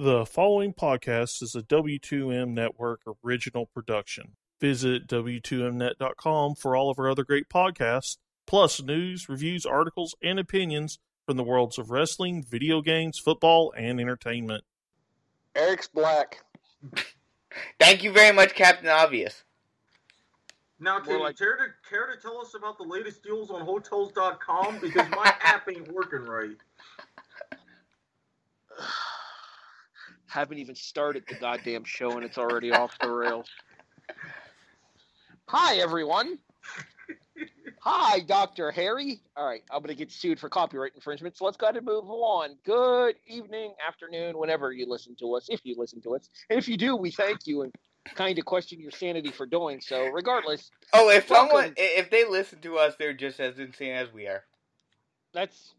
The following podcast is a W2M Network original production. Visit W2Mnet.com for all of our other great podcasts, plus news, reviews, articles, and opinions from the worlds of wrestling, video games, football, and entertainment. Eric's black. Thank you very much, Captain Obvious. Now, can More you care to care to tell us about the latest deals on Hotels.com? Because my app ain't working right. Haven't even started the goddamn show and it's already off the rails. Hi, everyone. Hi, Dr. Harry. All right, I'm going to get sued for copyright infringement, so let's go ahead and move on. Good evening, afternoon, whenever you listen to us, if you listen to us. And if you do, we thank you and kind of question your sanity for doing so. Regardless, Oh, if someone, Welcome. i- if they listen to us, they're just as insane as we are. that's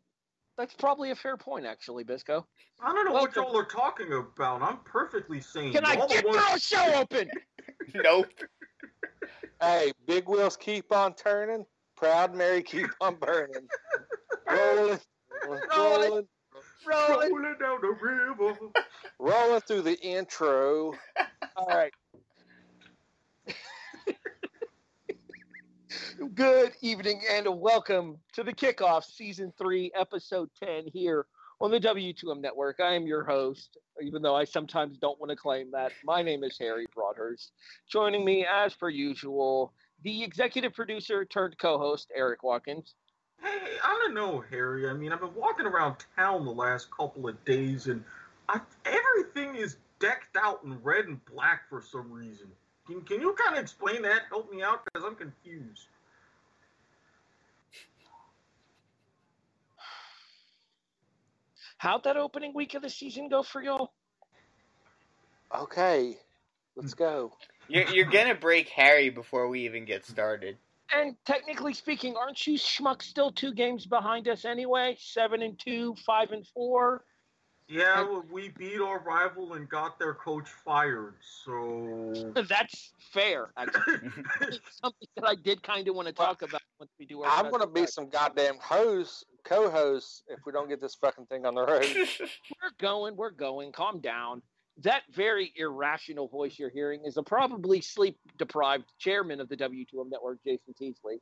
that's probably a fair point, actually, Bisco. I don't know what y'all are talking about. I'm perfectly sane. Can I Y'all the get ones- the show open? Nope. Hey, big wheels keep on turning. Proud Mary keep on burning. rolling, rolling, rolling, Rolling. rolling down the river. rolling through the intro. All right. Good evening and welcome to the kickoff season three, episode 10 here on the W2M network. I am your host, even though I sometimes don't want to claim that. My name is Harry Broadhurst. Joining me, as per usual, the executive producer turned co host, Erik Watkins. Hey, I don't know, Harry. I mean, I've been walking around town the last couple of days, and I, everything is decked out in red and black for some reason. Can, can you kind of explain that? Help me out, because I'm confused. How'd that opening week of the season go for y'all? Okay, let's go. You're, you're gonna break Harry before we even get started. And technically speaking, aren't you schmuck still two games behind us anyway? Seven and two, five and four. Yeah, well, we beat our rival and got their coach fired, so. That's fair. Actually, something that I did kind of want to talk about once we do our. I'm gonna be some goddamn host, co-host if we don't get this fucking thing on the road. We're going. We're going. Calm down. That very irrational voice you're hearing is a probably sleep deprived chairman of the W2M network, Jason Teasley.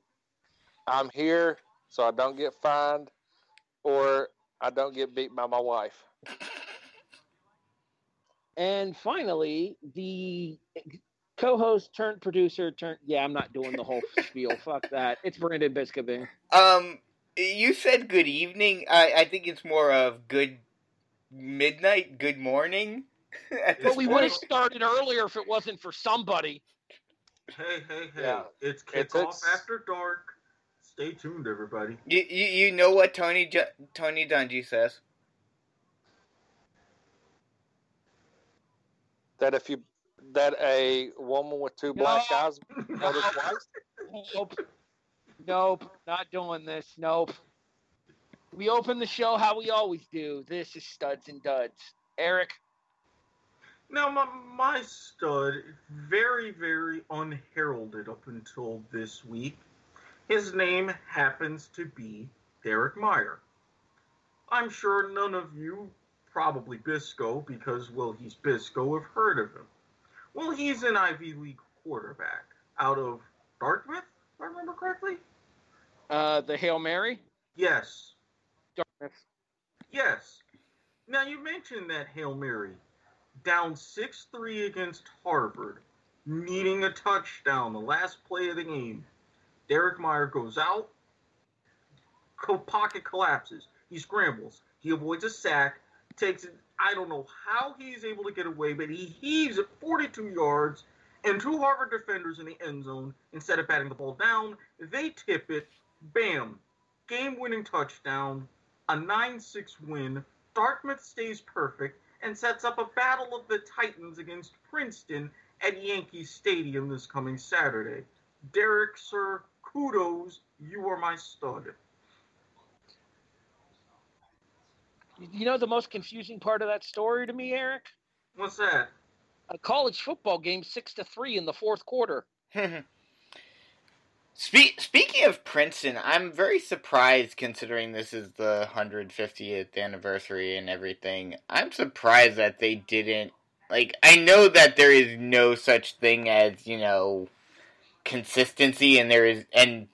I'm here so I don't get fined or I don't get beat by my wife. And finally, the co-host turned producer turned. Yeah, I'm not doing the whole spiel. Fuck that. It's Brandon Biskobing. um, you said good evening. I, I think it's more of good midnight, good morning. But this we would have started earlier if it wasn't for somebody. Hey, hey, hey. Yeah. It's It's- kickoff it's- after dark. Stay tuned, everybody. You, you you know what Tony Ju- Tony Dungy says. That if you that a woman with two black No. eyes mother twice. Nope. Nope. Not doing this. Nope. We open the show how we always do. This is Studs and Duds. Eric, Now, my, my stud, very, very unheralded up until this week. His name happens to be Derek Kyler. I'm sure none of you, probably Bisco, because, well, he's Bisco, have heard of him. Well, he's an Ivy League quarterback out of Dartmouth, if I remember correctly? uh, the Hail Mary. Yes. Dartmouth. Yes. Now you mentioned that Hail Mary. Down 6-3 against Harvard, needing a touchdown, the last play of the game. Derek Kyler goes out. Co- pocket collapses. He scrambles. He avoids a sack. Takes it. I don't know how he's able to get away, but he heaves it 42 yards and two Harvard defenders in the end zone. Instead of batting the ball down, they tip it. Bam. Game winning touchdown a 9 6 win. Dartmouth stays perfect and sets up a battle of the Titans against Princeton at Yankee Stadium this coming Saturday. Derek, sir, kudos. You are my stud. You know the most confusing part of that story to me, Eric? What's that? A college football game, six to three in the fourth quarter. Spe- speaking of Princeton, I'm very surprised considering this is the 150th anniversary and everything. I'm surprised that they didn't like I know that there is no such thing as, you know, consistency and there is and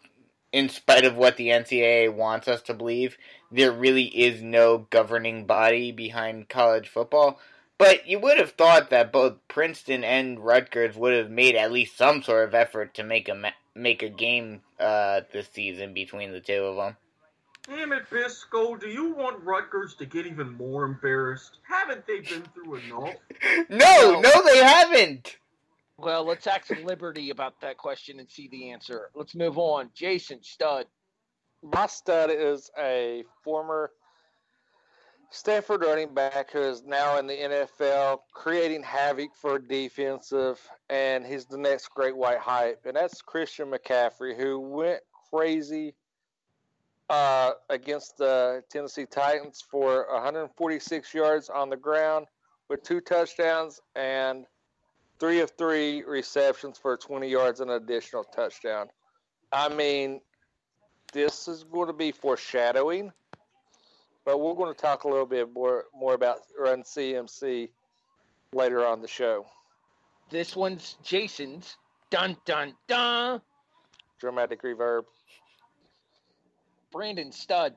in spite of what the NCAA wants us to believe, there really is no governing body behind college football. But you would have thought that both Princeton and Rutgers would have made at least some sort of effort to make a ma- make a game uh, this season between the two of them. Damn it, Bisco, do you want Rutgers to get even more embarrassed? Haven't they been through enough? No, no, they haven't. Well, let's some liberty about that question and see the answer. Let's move on. Jason Stud. My stud is a former Stanford running back who is now in the NFL, creating havoc for defensive, and he's the next great white hype. And that's Christian McCaffrey, who went crazy uh, against the Tennessee Titans for 146 yards on the ground with two touchdowns and three of three receptions for 20 yards and an additional touchdown. I mean, this is going to be foreshadowing but we're going to talk a little bit more more about Run CMC later on the show. This one's Jason's. Dun dun dun. Dramatic reverb. Brandon Stud.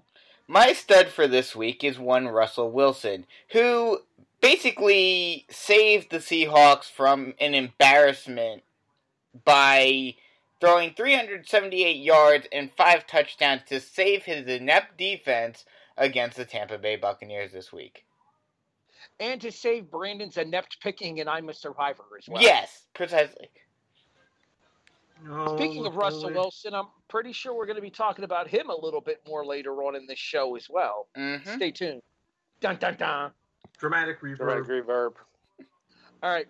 My stud for this week is one Russell Wilson, who basically saved the Seahawks from an embarrassment by throwing 378 yards and five touchdowns to save his inept defense against the Tampa Bay Buccaneers this week. And to save Brandon's inept picking and I'm a survivor as well. Yes, precisely. No, Speaking of Russell boy. Wilson, I'm pretty sure we're going to be talking about him a little bit more later on in this show as well. Mm-hmm. Stay tuned. Dun dun dun. Dramatic reverb. Dramatic reverb. All right.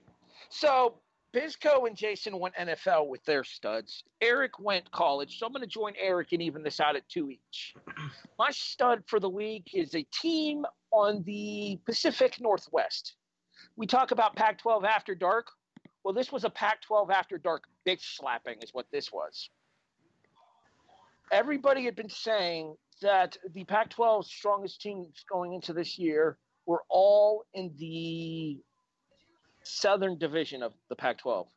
So Bizco and Jason went NFL with their studs. Eric went college, so I'm going to join Eric and even this out at two each. My stud for the week is a team on the Pacific Northwest. We talk about Pac 12 after dark. Well, this was a Pac 12 after dark bitch slapping, is what this was. Everybody had been saying that the Pac 12's strongest teams going into this year were all in the Southern Division of the Pac 12.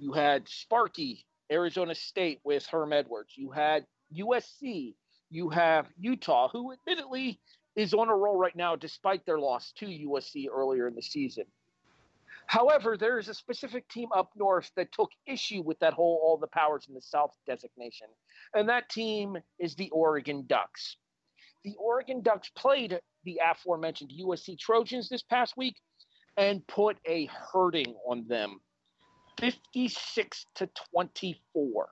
You had Sparky, Arizona State with Herm Edwards. You had USC. You have Utah, who admittedly is on a roll right now despite their loss to USC earlier in the season. However, there is a specific team up north that took issue with that whole all the powers in the South designation, and that team is the Oregon Ducks. The Oregon Ducks played the aforementioned USC Trojans this past week and put a hurting on them 56 to 24.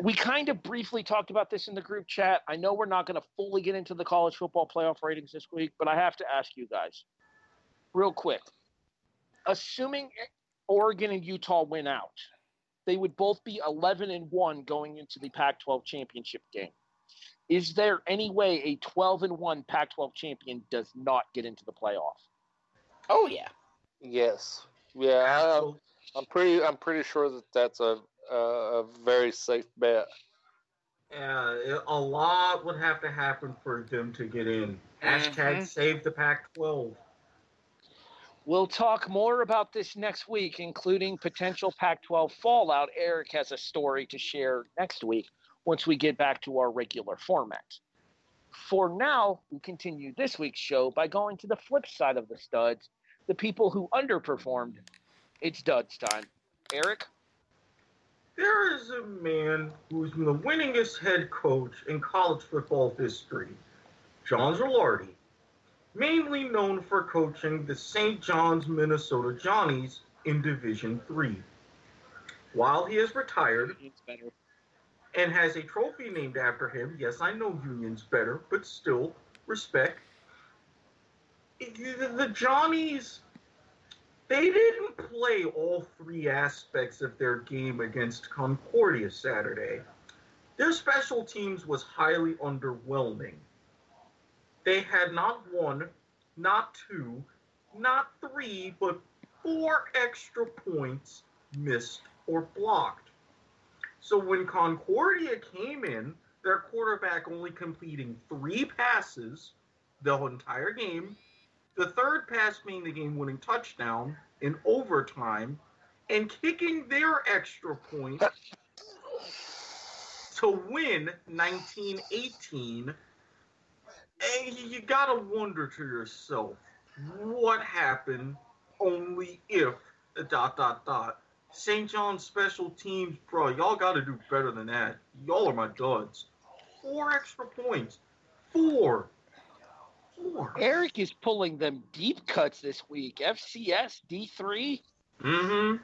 We kind of briefly talked about this in the group chat. I know we're not going to fully get into the college football playoff ratings this week, but I have to ask you guys real quick. Assuming Oregon and Utah win out, they would both be 11 and 1 going into the Pac 12 championship game. Is there any way a 12 and 1 Pac 12 champion does not get into the playoff? Oh yeah. Yes. Yeah, I, I'm pretty. I'm pretty sure that that's a a, a very safe bet. Yeah, a lot would have to happen for them to get in. Hashtag Mhm. save the Pac-12. We'll talk more about this next week, including potential Pac 12 fallout. Eric has a story to share next week once we get back to our regular format. For now, we continue this week's show by going to the flip side of the studs, the people who underperformed. It's Duds time. Eric? There is a man who's been the winningest head coach in college football history, John Gagliardi, mainly known for coaching the St. John's Minnesota Johnnies in Division Three. While he is retired and has a trophy named after him, yes, I know Union's better, but still, respect. The Johnnies they didn't play all three aspects of their game against Concordia Saturday. Their special teams was highly underwhelming. They had not one, not two, not three, but four extra points missed or blocked. So when Concordia came in, their quarterback only completing three passes the entire game, the third pass being the game winning touchdown in overtime, and kicking their extra point to win 1918. And you gotta wonder to yourself, what happened only if dot dot dot. St. John's special teams, bro, y'all gotta do better than that. Y'all are my duds. Four extra points. Four. Four. Eric is pulling them deep cuts this week. FCS D3. Mm-hmm.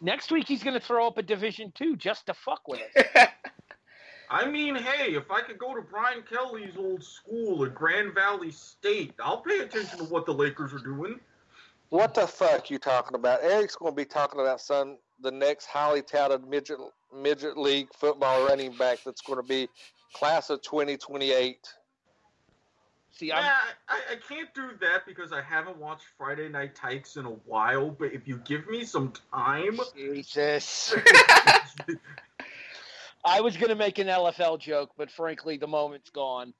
Next week he's going to throw up a Division Two just to fuck with us. I mean, hey, if I could go to Brian Kelly's old school at Grand Valley State, I'll pay attention to what the Lakers are doing. What the fuck you talking about? Eric's going to be talking about son the next highly touted midget midget league football running back that's going to be class of 2028. See, I'm, Yeah, I, I can't do that because I haven't watched Friday Night Tykes in a while. But if you give me some time, Jesus. I was going to make an LFL joke, but frankly, the moment's gone.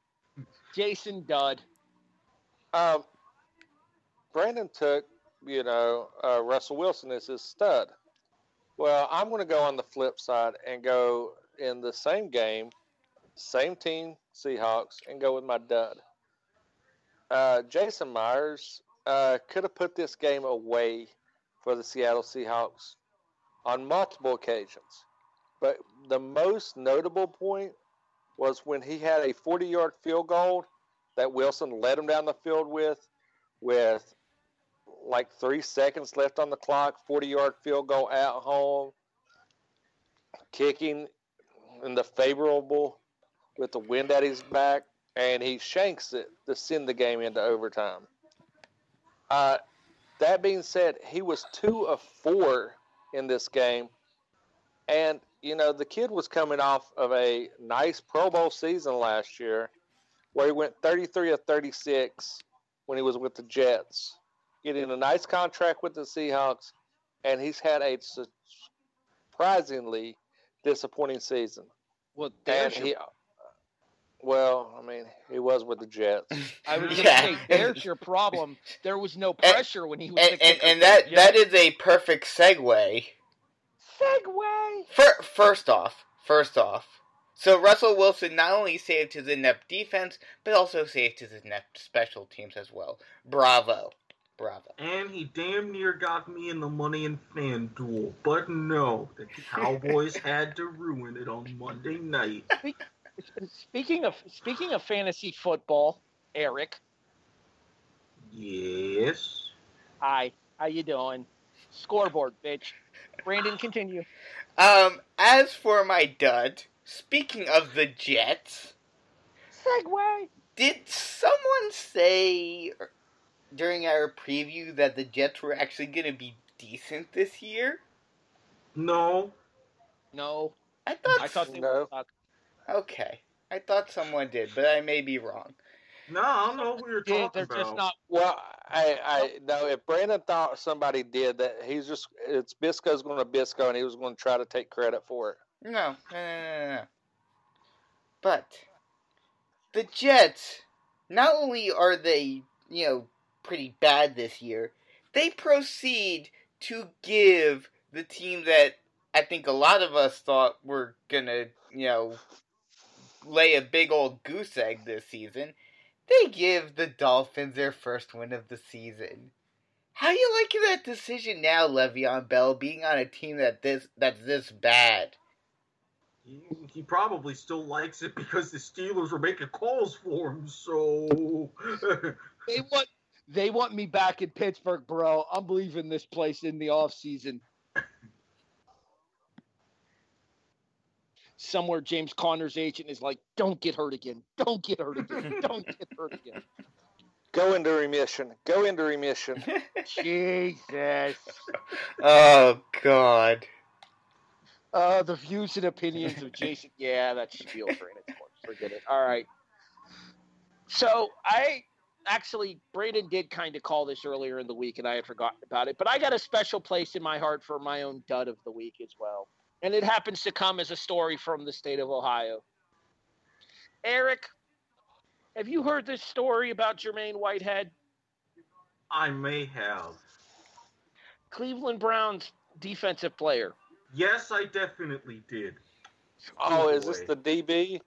Jason Dud. Um, Brandon took, you know, uh, Russell Wilson is his stud. Well, I'm going to go on the flip side and go in the same game, same team, Seahawks, and go with my dud. Uh, Jason Myers uh, could have put this game away for the Seattle Seahawks on multiple occasions. But the most notable point was when he had a 40 yard field goal that Wilson led him down the field with, with like three seconds left on the clock, 40 yard field goal at home, kicking in the favorable with the wind at his back, and he shanks it to send the game into overtime. Uh, that being said, he was two of four in this game, and you know the kid was coming off of a nice Pro Bowl season last year, where he went 33 of 36 when he was with the Jets, getting a nice contract with the Seahawks, and he's had a surprisingly disappointing season. Well, And there's he, well, I mean, he was with the Jets. I was going to Yeah. say, there's your problem. There was no pressure when he was and, the and, and that the that a perfect segue. segue. Fir- first off, first off, so Russell Wilson not only saved his inept defense, but also saved his inept special teams as well. Bravo, bravo. and he damn near got me in the money in FanDuel. But no, the Cowboys had to ruin it on Monday night. Speaking of speaking of fantasy football, Eric, Yes. hi, how you doing? Scoreboard, bitch. Brandon, continue. Um, as for my dud, speaking of the Jets, Segue. did someone say during our preview that the Jets were actually going to be decent this year? No. No, I thought. I thought they No. were. Okay, I thought someone did, but I may be wrong. No, I don't know who you're yeah, talking they're about. just not. Well, I, I no. If Brandon thought somebody did that, he's just it's Bisco's going to Bisco, and he was going to try to take credit for it. No, no, no, no, no. But the Jets, not only are they, you know, pretty bad this year, they proceed to give the team that I think a lot of us thought were gonna, you know, lay a big old goose egg this season. They give the Dolphins their first win of the season. How you liking that decision now, Le'Veon Bell, being on a team that this that's this bad? He, he probably still likes it because the Steelers were making calls for him. So They want. They want me back in Pittsburgh, bro. I'm leaving this place in the off season. Somewhere, James Conner's agent is like, "Don't get hurt again. Don't get hurt again. Don't get hurt again." Go into remission. Go into remission. Jesus. Oh God. Uh, the views and opinions of Jason. Yeah, that's spiel for it. Forget it. All right. So I actually, Braden did kind of call this earlier in the week, and I had forgotten about it. But I got a special place in my heart for my own dud of the week as well. and it happens to come as a story from the state of Ohio. Eric, have you heard this story about Jermaine Whitehead? I may have. Cleveland Browns defensive player. Yes, I definitely did. Oh, Either is this the DB?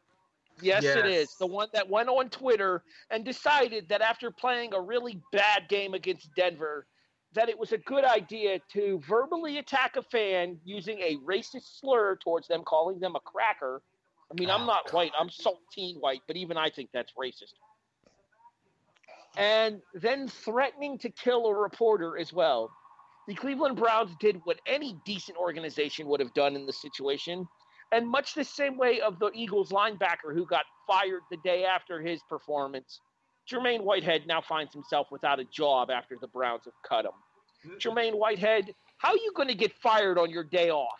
Yes, it is. The one that went on Twitter and decided that after playing a really bad game against Denver, that it was a good idea to verbally attack a fan using a racist slur towards them, calling them a cracker. I mean, I'm Oh, not white, I'm saltine white, but even I think that's racist. And then threatening to kill a reporter as well. The Cleveland Browns did what any decent organization would have done in the situation and much the same way of the Eagles linebacker who got fired the day after his performance, Jermaine Whitehead now finds himself without a job after the Browns have cut him. Jermaine Whitehead, how are you going to get fired on your day off?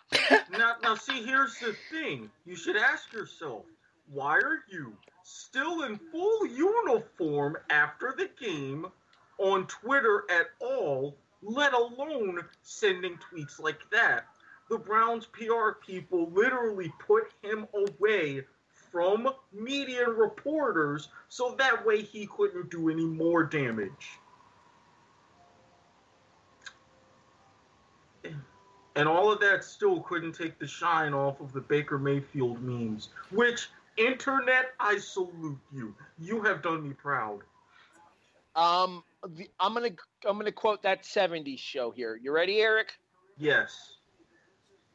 Now, now, see, here's the thing. You should ask yourself, why are you still in full uniform after the game on Twitter at all, let alone sending tweets like that? The Browns PR people literally put him away from media reporters so that way he couldn't do any more damage. And all of that still couldn't take the shine off of the Baker Mayfield memes. Which, internet, I salute you. You have done me proud. Um, the, I'm gonna I'm gonna quote that '70s show here. You ready, Eric? Yes.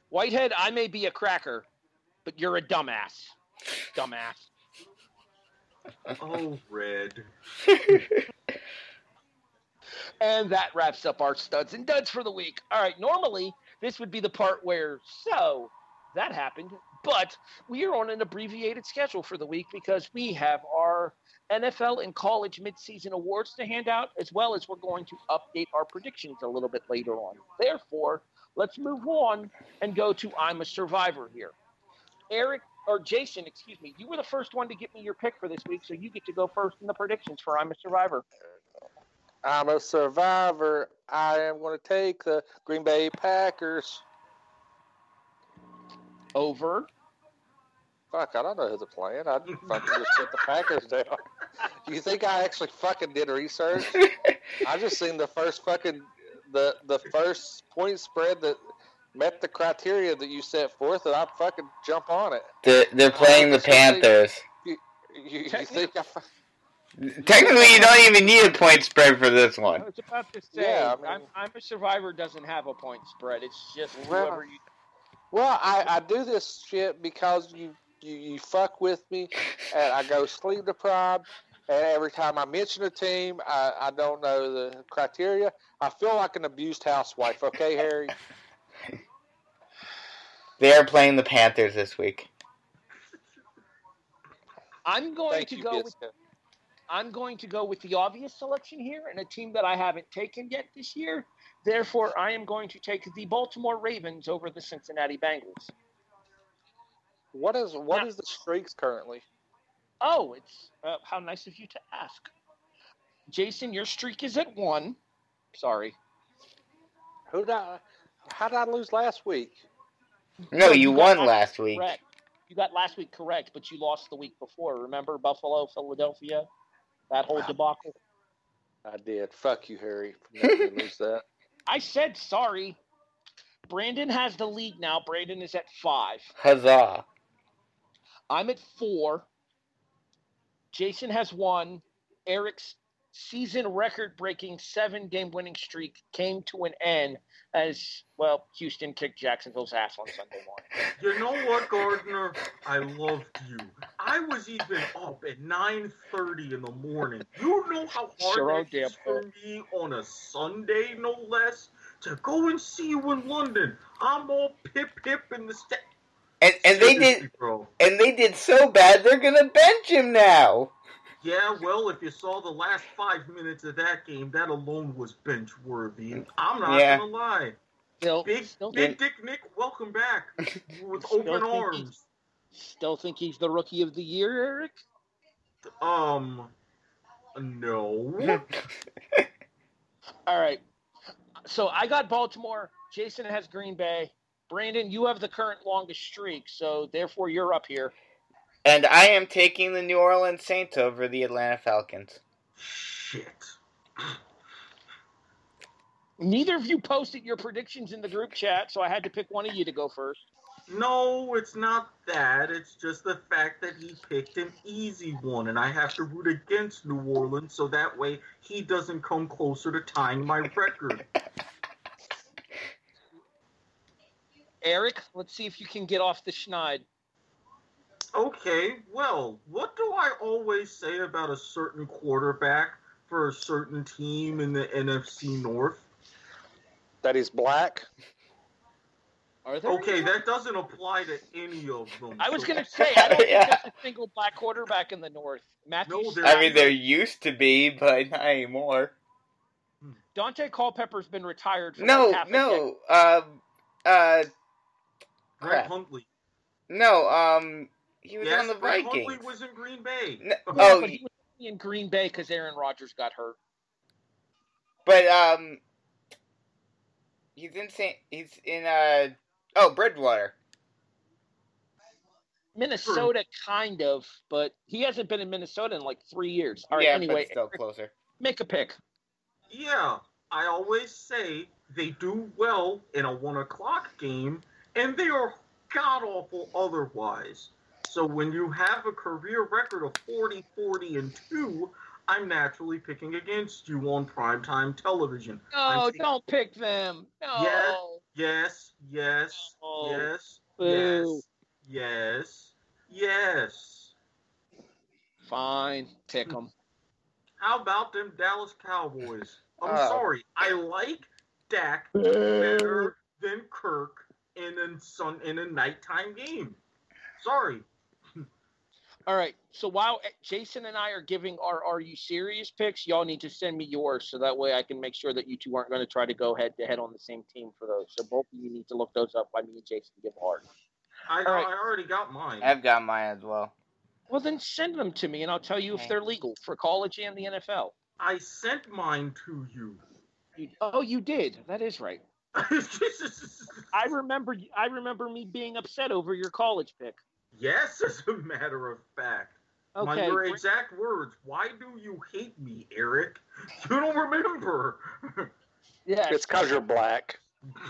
Whitehead, I may be a cracker, but you're a dumbass. Dumbass. Oh, Red. And that wraps up our studs and duds for the week. All right, normally this would be the part where, so that happened, but we are on an abbreviated schedule for the week because we have our NFL and college midseason awards to hand out, as well as we're going to update our predictions a little bit later on. Therefore, let's move on and go to I'm a Survivor here. Eric, or Jason, excuse me, you were the first one to get me your pick for this week, so you get to go first in the predictions for I'm a Survivor. I'm a survivor. I am going to take the Green Bay Packers. Over. Fuck, I don't know who they're playing. I fucking just put the Packers down. Do you think I actually fucking did research? I just seen the first fucking the the first point spread that met the criteria that you set forth, and I fucking jump on it. They're, they're playing the Panthers. You, you think I? Technically, you don't even need a point spread for this I one. was about to say, Yeah, I I'm, mean- I'm a survivor doesn't have a point spread. It's just Well, whoever you. Well, I, I do this shit because you, you you fuck with me, and I go sleep deprived. And every time I mention a team, I, I don't know the criteria. I feel like an abused housewife. Okay, Harry. They are playing the Panthers this week. I'm going Thank to you, go with I'm going to go with the obvious selection here, and a team that I haven't taken yet this year. Therefore, I am going to take the Baltimore Ravens over the Cincinnati Bengals. What is what Yeah. is the streaks currently? Oh, it's uh, how nice of you to ask, Jason. Your streak is at one. Sorry. Who did I? How did I lose last week? No, No, you you won last week. Correct. You got last week correct, but you lost the week before. Remember Buffalo, Philadelphia, that whole debacle. I did. Fuck you, Harry, for lose that. I said sorry. Brandon has the lead now. Brandon is at five. Huzzah. I'm at four. Jason has won. Eric's season record breaking seven game winning streak came to an end as, well, Houston kicked Jacksonville's ass on Sunday morning. You know what, Gardner? I loved you. I was even up at 9.30 in the morning. You know how hard Sure, it is for me on a Sunday, no less, to go and see you in London. I'm all pip pip in the sta- And and they did bro. and they did so bad they're gonna bench him now. Yeah, well, if you saw the last five minutes of that game, that alone was bench worthy. I'm not Yeah. gonna lie. Still, Big still, Big Dick Nick, welcome back with open arms. still think he's the rookie of the year, Eric? Um, no. All right. So I got Baltimore. Jason has Green Bay. Brandon, you have the current longest streak, so therefore you're up here. And I am taking the New Orleans Saints over the Atlanta Falcons. Shit. Neither of you posted your predictions in the group chat, so I had to pick one of you to go first. No, it's not that. It's just the fact that he picked an easy one, and I have to root against New Orleans so that way he doesn't come closer to tying my record. Eric, let's see if you can get off the schneid. Okay, well, what do I always say about a certain quarterback for a certain team in the NFC North? That he's black. Are there? Okay, any- that doesn't apply to any of them. I was so- gonna say I don't Yeah. think there's a single black quarterback in the North. Matthew, No, there- I mean, there used to be, but not anymore. Dante Culpepper's been retired. For No, like half a no, um, uh, Greg crap. Huntley. no, um, he was Yes, on the Greg Vikings. Huntley was in Green Bay. No- decade. oh, Yeah, but he was in Green Bay because Aaron Rodgers got hurt. But um, he's in Saint. He's in uh oh Bridgewater. Minnesota, kind of, but he hasn't been in Minnesota in like three years. All right, yeah, anyway, but still closer. make a pick. Yeah, I always say they do well in a one o'clock game, and they are god awful otherwise. So when you have a career record of 40, 40, and 2, I'm naturally picking against you on primetime television. No, I'm don't pick them. No. Yeah. Yes, yes, Oh, yes, boo. yes, yes, yes. Fine, pick them. How about them Dallas Cowboys? I'm Oh. sorry, I like Dak better than Kirk in a sun in a nighttime game. Sorry. All right. So while Jason and I are giving our "Are you serious?" picks, y'all need to send me yours so that way I can make sure that you two aren't going to try to go head to head on the same team for those. So both of you need to look those up. By me and Jason give hard. I, All right. I already got mine. I've got mine as well. Well, then send them to me, and I'll tell you if they're legal for college and the NFL. I sent mine to you. You, oh, you did. That is right. I remember. I remember me being upset over your college pick. yes, as a matter of fact. My your exact words. Why do you hate me, Eric? You don't remember. Yeah, It's because you're black.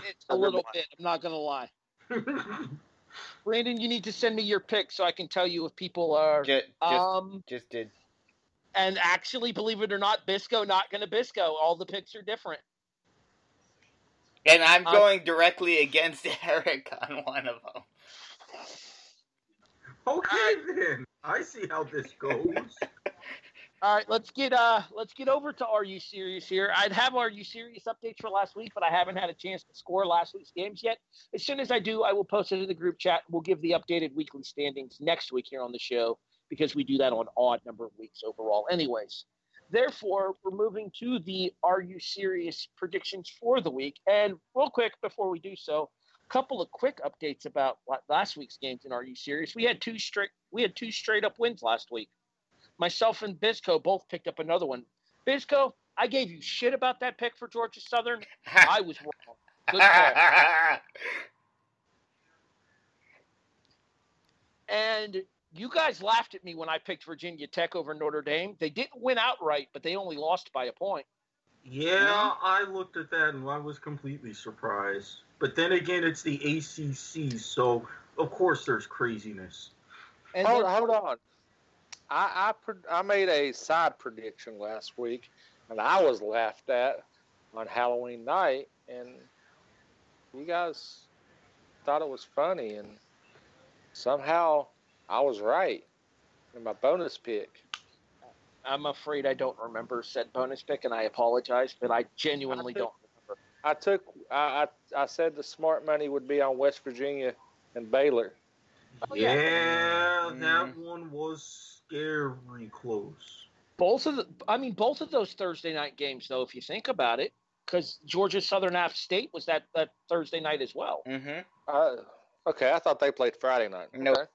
it's a little bit. I'm not going to lie. Brandon, you need to send me your pick so I can tell you if people are. Just, just, Um, just did. and actually, believe it or not, Bisco not going to Bisco. All the picks are different. And I'm um, going directly against Eric on one of them. okay then. I see how this goes. All right, let's get uh let's get over to Are You Serious here. I'd have Are You Serious updates for last week, but I haven't had a chance to score last week's games yet. As soon as I do, I will post it in the group chat. We'll give the updated weekly standings next week here on the show because we do that on odd number of weeks overall. Anyways, therefore, we're moving to the Are You Serious predictions for the week. And real quick before we do so, a couple of quick updates about la- last week's games in Are You Serious. We had two straight we had two straight up wins last week myself and Bisco both picked up another one. Bisco, I gave you shit about that pick for Georgia Southern. I was wrong. Good call. And you guys laughed at me when I picked Virginia Tech over Notre Dame. They didn't win outright, but they only lost by a point. Yeah, I looked at that and I was completely surprised. But then again, it's the ACC, so of course there's craziness. And hold, then- hold on. I I, I made a side prediction last week, and I was laughed at on Halloween night, and you guys thought it was funny, and somehow I was right in my bonus pick. I'm afraid I don't remember said bonus pick, and I apologize, but I genuinely I think- don't remember. I took I, I I said the smart money would be on West Virginia and Baylor. Oh, yeah. yeah, Mm. that one was scary close. Both of the, I mean, both of those Thursday night games, though, if you think about it, because Georgia Southern App State was that, that Thursday night as well. mm-hmm. Uh, okay, I thought they played Friday night. Nope. Okay.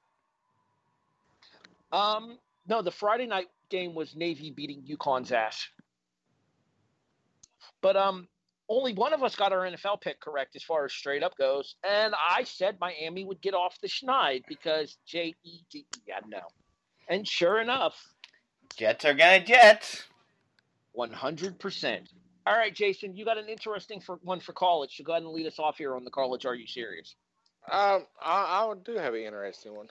Um, no, the Friday night game was Navy beating UConn's ass. But um, only one of us got our NFL pick correct as far as straight up goes, and I said Miami would get off the schneid because J E T E. Yeah, no, and sure enough, Jets are gonna Jets. one hundred percent. All right, Jason, you got an interesting for, one for college. So go ahead and lead us off here on the college. Are you serious? Um, I, I do have an interesting one.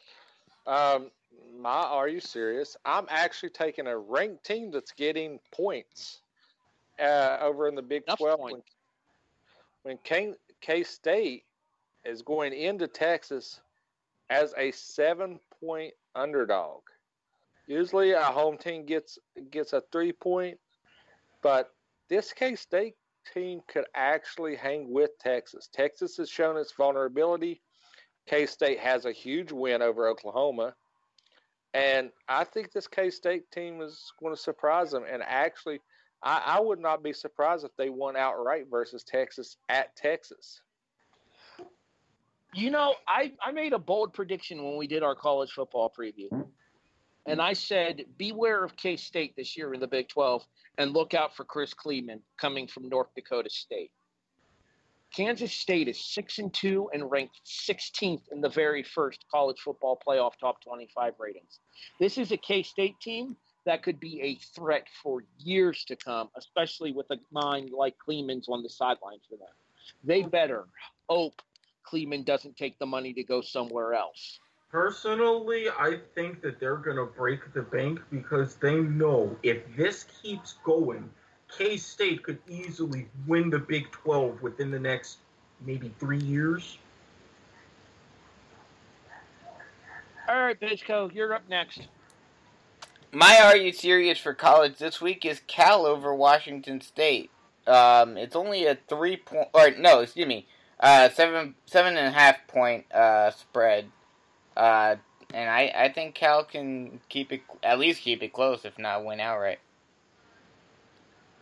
Um, my, are you serious? I'm actually taking a ranked team that's getting points uh, over in the Big Enough 12 when, points. when K, K State is going into Texas as a seven point underdog. Usually a home team gets gets a three point, but this K State team could actually hang with Texas. Texas has shown its vulnerability. K State has a huge win over Oklahoma. And I think this K State team is going to surprise them. And actually, I, I would not be surprised if they won outright versus Texas at Texas. You know, I, I made a bold prediction when we did our college football preview. And I said, beware of K State this year in the Big 12 and look out for Chris Klieman coming from North Dakota State. Kansas State is 6 and 2 and ranked 16th in the very first college football playoff top 25 ratings. This is a K State team that could be a threat for years to come, especially with a mind like Klieman's on the sidelines for them. They better hope Kleeman doesn't take the money to go somewhere else. Personally, I think that they're going to break the bank because they know if this keeps going, K State could easily win the Big 12 within the next maybe three years. All right, Bizco, you're up next. My Are You Serious for college this week is Cal over Washington State. Um, it's only a three point, or no, excuse me, uh, seven seven and a half point uh, spread. Uh, and I, I think Cal can keep it at least keep it close, if not win outright.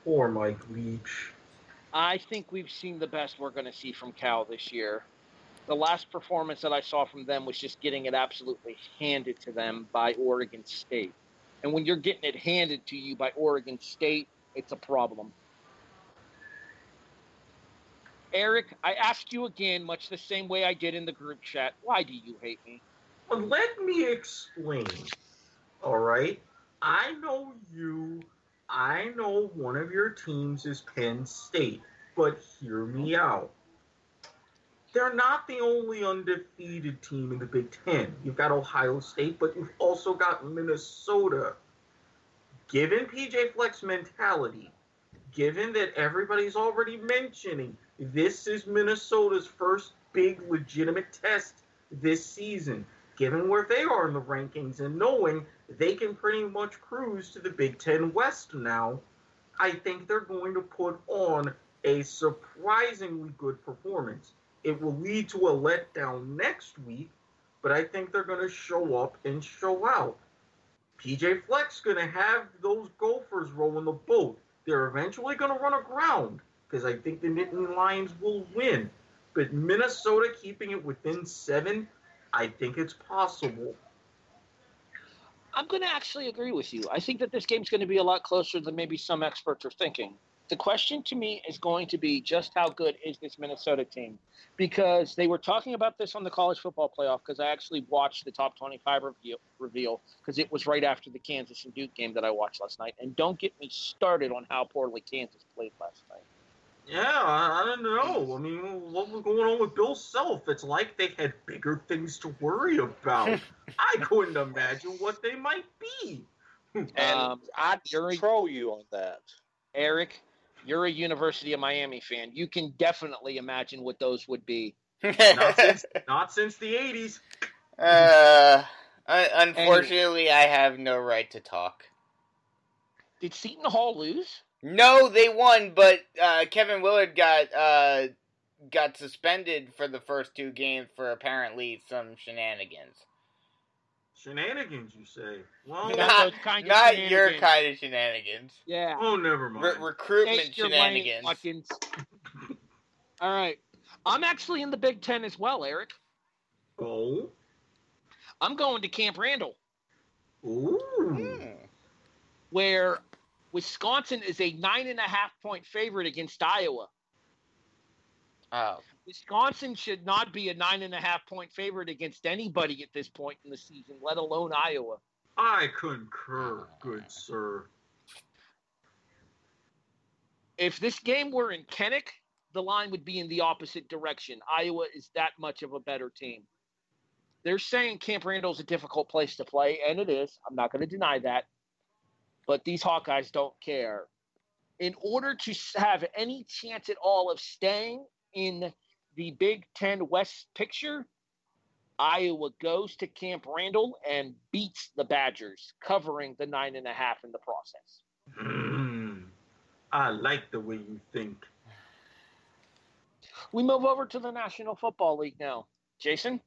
Poor Mike Leach. I think we've seen the best we're going to see from Cal this year. The last performance that I saw from them was just getting it absolutely handed to them by Oregon State. And when you're getting it handed to you by Oregon State, it's a problem. Eric, I ask you again, much the same way I did in the group chat, why do you hate me? But let me explain. All right? I know you. I know one of your teams is Penn State. But hear me out. They're not the only undefeated team in the Big Ten. You've got Ohio State, but you've also got Minnesota. Given PJ Fleck's mentality, given that everybody's already mentioning this is Minnesota's first big legitimate test this season, given where they are in the rankings and knowing they can pretty much cruise to the Big Ten West now, I think they're going to put on a surprisingly good performance. It will lead to a letdown next week, but I think they're going to show up and show out. PJ Fleck's going to have those Gophers rolling the boat. They're eventually going to run aground because I think the Nittany Lions will win. But Minnesota keeping it within seven, I think it's possible. I'm going to actually agree with you. I think that this game's going to be a lot closer than maybe some experts are thinking. The question to me is going to be just how good is this Minnesota team? Because they were talking about this on the college football playoff because I actually watched the top 25 reveal, reveal because it was right after the Kansas and Duke game that I watched last night. And don't get me started on how poorly Kansas played last night. Yeah, I, I don't know. I mean, what was going on with Bill Self? It's like they had bigger things to worry about. I couldn't imagine what they might be. And Um, I you're- troll you on that. Eric, you're a University of Miami fan. You can definitely imagine what those would be. Not since, not since the 80s. uh, un- unfortunately, I have no right to talk. Did Seton Hall lose? No, they won, but uh, Kevin Willard got uh, got suspended for the first two games for apparently some shenanigans. Shenanigans, you say? Well, Not Not, kind of not your kind of shenanigans. Yeah. oh, never mind. Re- recruitment Taste your money, shenanigans. All right. I'm actually in the Big Ten as well, Eric. oh, I'm going to Camp Randall, ooh. Hmm. where Wisconsin is a nine and a half point favorite against Iowa. Oh, Wisconsin should not be a nine and a half point favorite against anybody at this point in the season, let alone Iowa. I concur, good sir. If this game were in Kinnick, the line would be in the opposite direction. Iowa is that much of a better team. They're saying Camp Randall's a difficult place to play, and it is. I'm not going to deny that. But these Hawkeyes don't care. In order to have any chance at all of staying in the Big Ten West picture, Iowa goes to Camp Randall and beats the Badgers, covering the nine and a half in the process. Mm, I like the way you think. We move over to the National Football League now. Jason?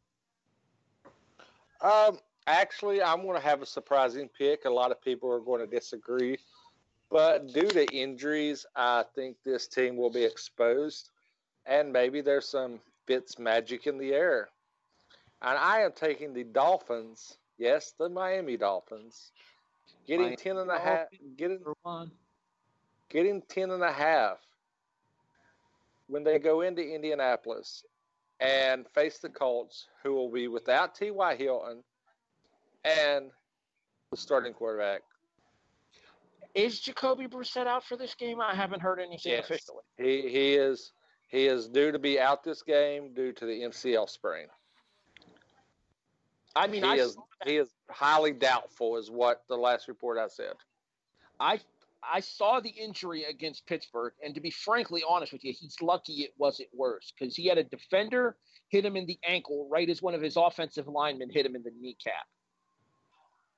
Um, actually, I'm going to have a surprising pick. A lot of people are going to disagree, but due to injuries, I think this team will be exposed, and maybe there's some Fitz magic in the air. And I am taking the Dolphins. Yes, the Miami Dolphins. Getting Miami ten and a half. Getting one. getting ten and a half when they go into Indianapolis and face the Colts, who will be without T.Y. Hilton and the starting quarterback. Is Jacoby Brissett out for this game? I haven't heard anything Yes. officially. He he is he is due to be out this game due to the MCL sprain. I mean, he I, is he is highly doubtful, is what the last report I said. I I saw the injury against Pittsburgh, and to be frankly honest with you, he's lucky it wasn't worse because he had a defender hit him in the ankle right as one of his offensive linemen hit him in the kneecap.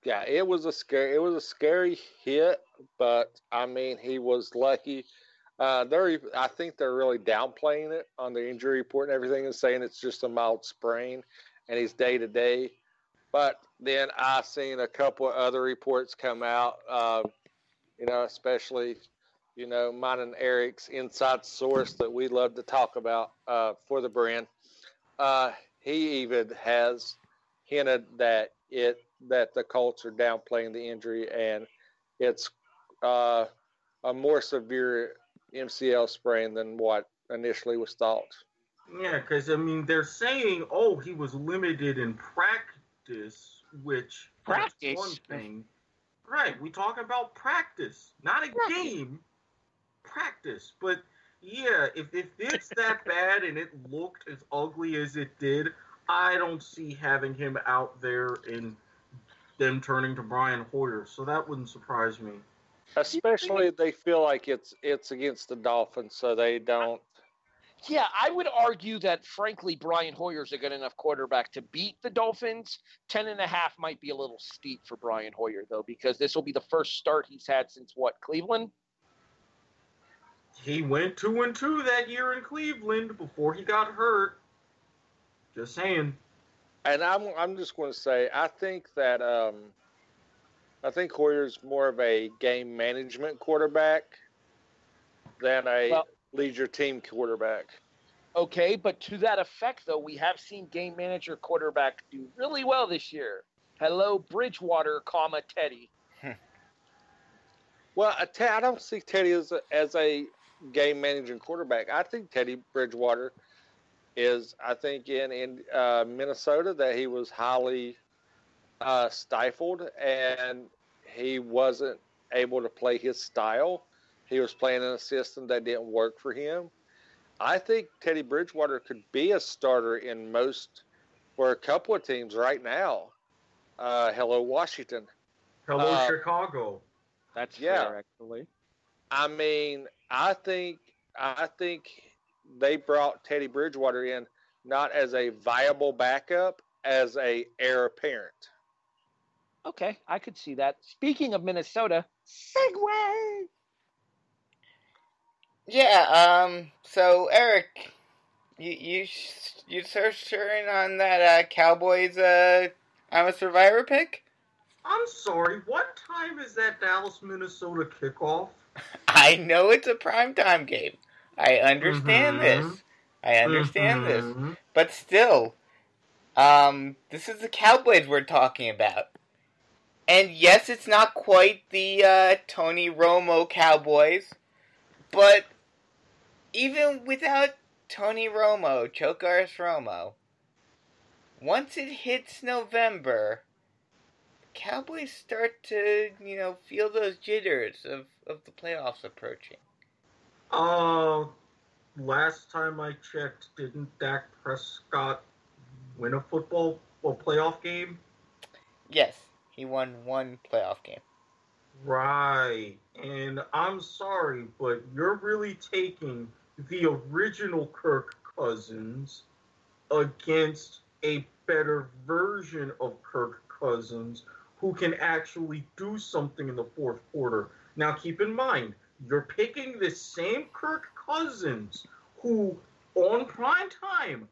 Yeah, it was a scary it was a scary hit, but I mean he was lucky. Uh, they're I think they're really downplaying it on the injury report and everything and saying it's just a mild sprain and he's day to day. But then I seen a couple of other reports come out, uh, you know, especially you know mine and Eric's inside source that we love to talk about uh, for the brand. Uh, he even has hinted that it that the Colts are downplaying the injury and it's uh, a more severe MCL sprain than what initially was thought. Yeah, because I mean they're saying, oh, he was limited in practice, which Practice? one thing. Right, we talk about practice, not a Practice. game. Practice, but yeah, if if it's that bad and it looked as ugly as it did, I don't see having him out there and them turning to Brian Hoyer. So that wouldn't surprise me. Especially they feel like it's it's against the Dolphins, so they don't. Yeah, I would argue that frankly Brian Hoyer's a good enough quarterback to beat the Dolphins. Ten and a half might be a little steep for Brian Hoyer though, because this will be the first start he's had since what Cleveland. He went two and two that year in Cleveland before he got hurt. Just saying. And I'm I'm just going to say I think that um, I think Hoyer's more of a game management quarterback than a Well- lead your team quarterback. Okay, but to that effect, though, we have seen game manager quarterback do really well this year. Hello, Bridgewater, comma Teddy. Well, I don't see Teddy as a, as a game managing quarterback. I think Teddy Bridgewater is. I think in in uh, Minnesota that he was highly uh, stifled and he wasn't able to play his style. He was playing in a system that didn't work for him. I think Teddy Bridgewater could be a starter in most or a couple of teams right now. Uh, hello, Washington. Hello, Uh, Chicago. That's Yeah. fair, actually. I mean, I think I think they brought Teddy Bridgewater in not as a viable backup, as a heir apparent. Okay, I could see that. Speaking of Minnesota, segue. Yeah, um, so Eric, you you you searching on that uh, Cowboys uh, I'm a Survivor pick? I'm sorry. What time is that Dallas Minnesota kickoff? I know it's a primetime game. I understand Mhm. this. I understand this. Mhm. But still, um, this is the Cowboys we're talking about. And yes, it's not quite the uh, Tony Romo Cowboys, but even without Tony Romo, Chokaris Romo. Once it hits November, Cowboys start to, you know, feel those jitters of, of the playoffs approaching. Uh, last time I checked, didn't Dak Prescott win a football or playoff game? Yes, he won one playoff game. Right. And I'm sorry, but you're really taking the original Kirk Cousins against a better version of Kirk Cousins who can actually do something in the fourth quarter. Now, keep in mind, you're picking the same Kirk Cousins who, on prime time,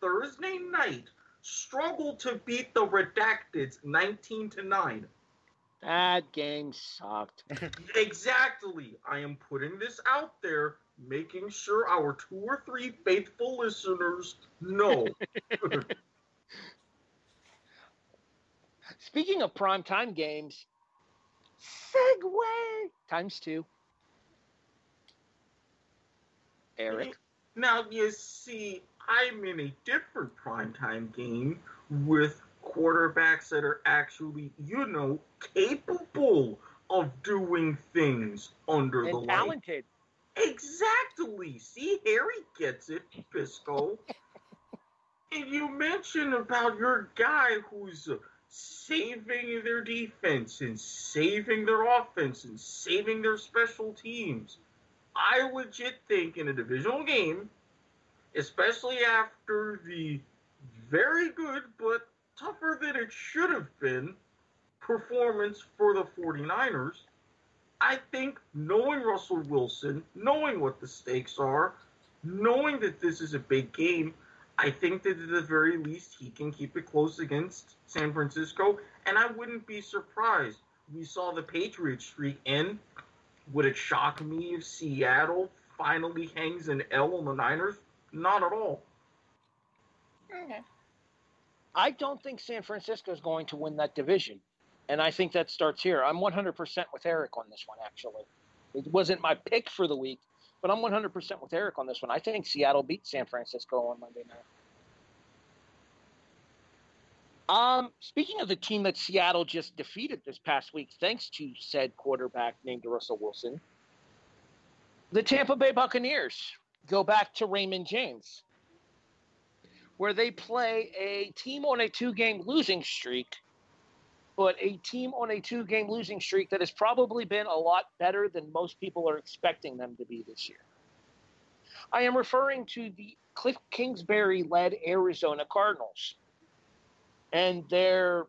Thursday night, struggled to beat the Redacteds 19 to 9. That game sucked. Exactly. I am putting this out there, making sure our two or three faithful listeners know. Speaking of primetime games, segue times two. Eric. now, you see, I'm in a different primetime game with quarterbacks that are actually, you know, capable of doing things under the And light. talented. Exactly. See, Harry gets it, Bisco. and you mentioned about your guy who's uh, saving their defense and saving their offense and saving their special teams. I legit think in a divisional game, especially after the very good but tougher than it should have been performance for the 49ers, I think knowing Russell Wilson, knowing what the stakes are, knowing that this is a big game, I think that at the very least he can keep it close against San Francisco, and I wouldn't be surprised. We saw the Patriots streak end. Would it shock me if Seattle finally hangs an L on the Niners? Not at all. Okay. I don't think San Francisco is going to win that division. And I think that starts here. I'm 100% with Eric on this one, actually. It wasn't my pick for the week, but I'm 100% with Eric on this one. I think Seattle beat San Francisco on Monday night. Um, speaking of the team that Seattle just defeated this past week, thanks to said quarterback named Russell Wilson, the Tampa Bay Buccaneers go back to Raymond James, where they play a team on a two game losing streak, but a team on a two game losing streak that has probably been a lot better than most people are expecting them to be this year. I am referring to the Cliff Kingsbury led Arizona Cardinals. And their,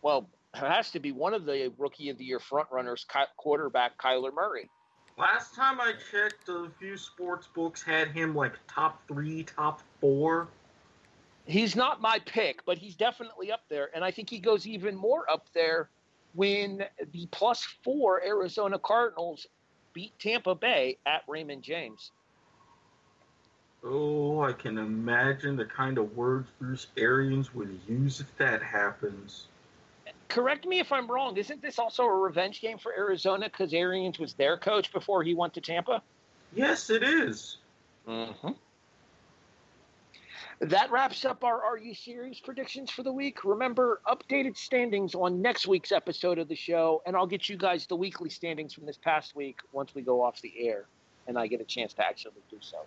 well, it has to be one of the rookie of the year frontrunners, quarterback Kyler Murray. Last time I checked, a few sports books had him like top three, top four. He's not my pick, but he's definitely up there. And I think he goes even more up there when the plus four Arizona Cardinals beat Tampa Bay at Raymond James. Oh, I can imagine the kind of words Bruce Arians would use if that happens. Correct me if I'm wrong. Isn't this also a revenge game for Arizona because Arians was their coach before he went to Tampa? Yes, it is. Mm-hmm. That wraps up our Are You Serious predictions for the week. Remember, updated standings on next week's episode of the show, and I'll get you guys the weekly standings from this past week once we go off the air and I get a chance to actually do so.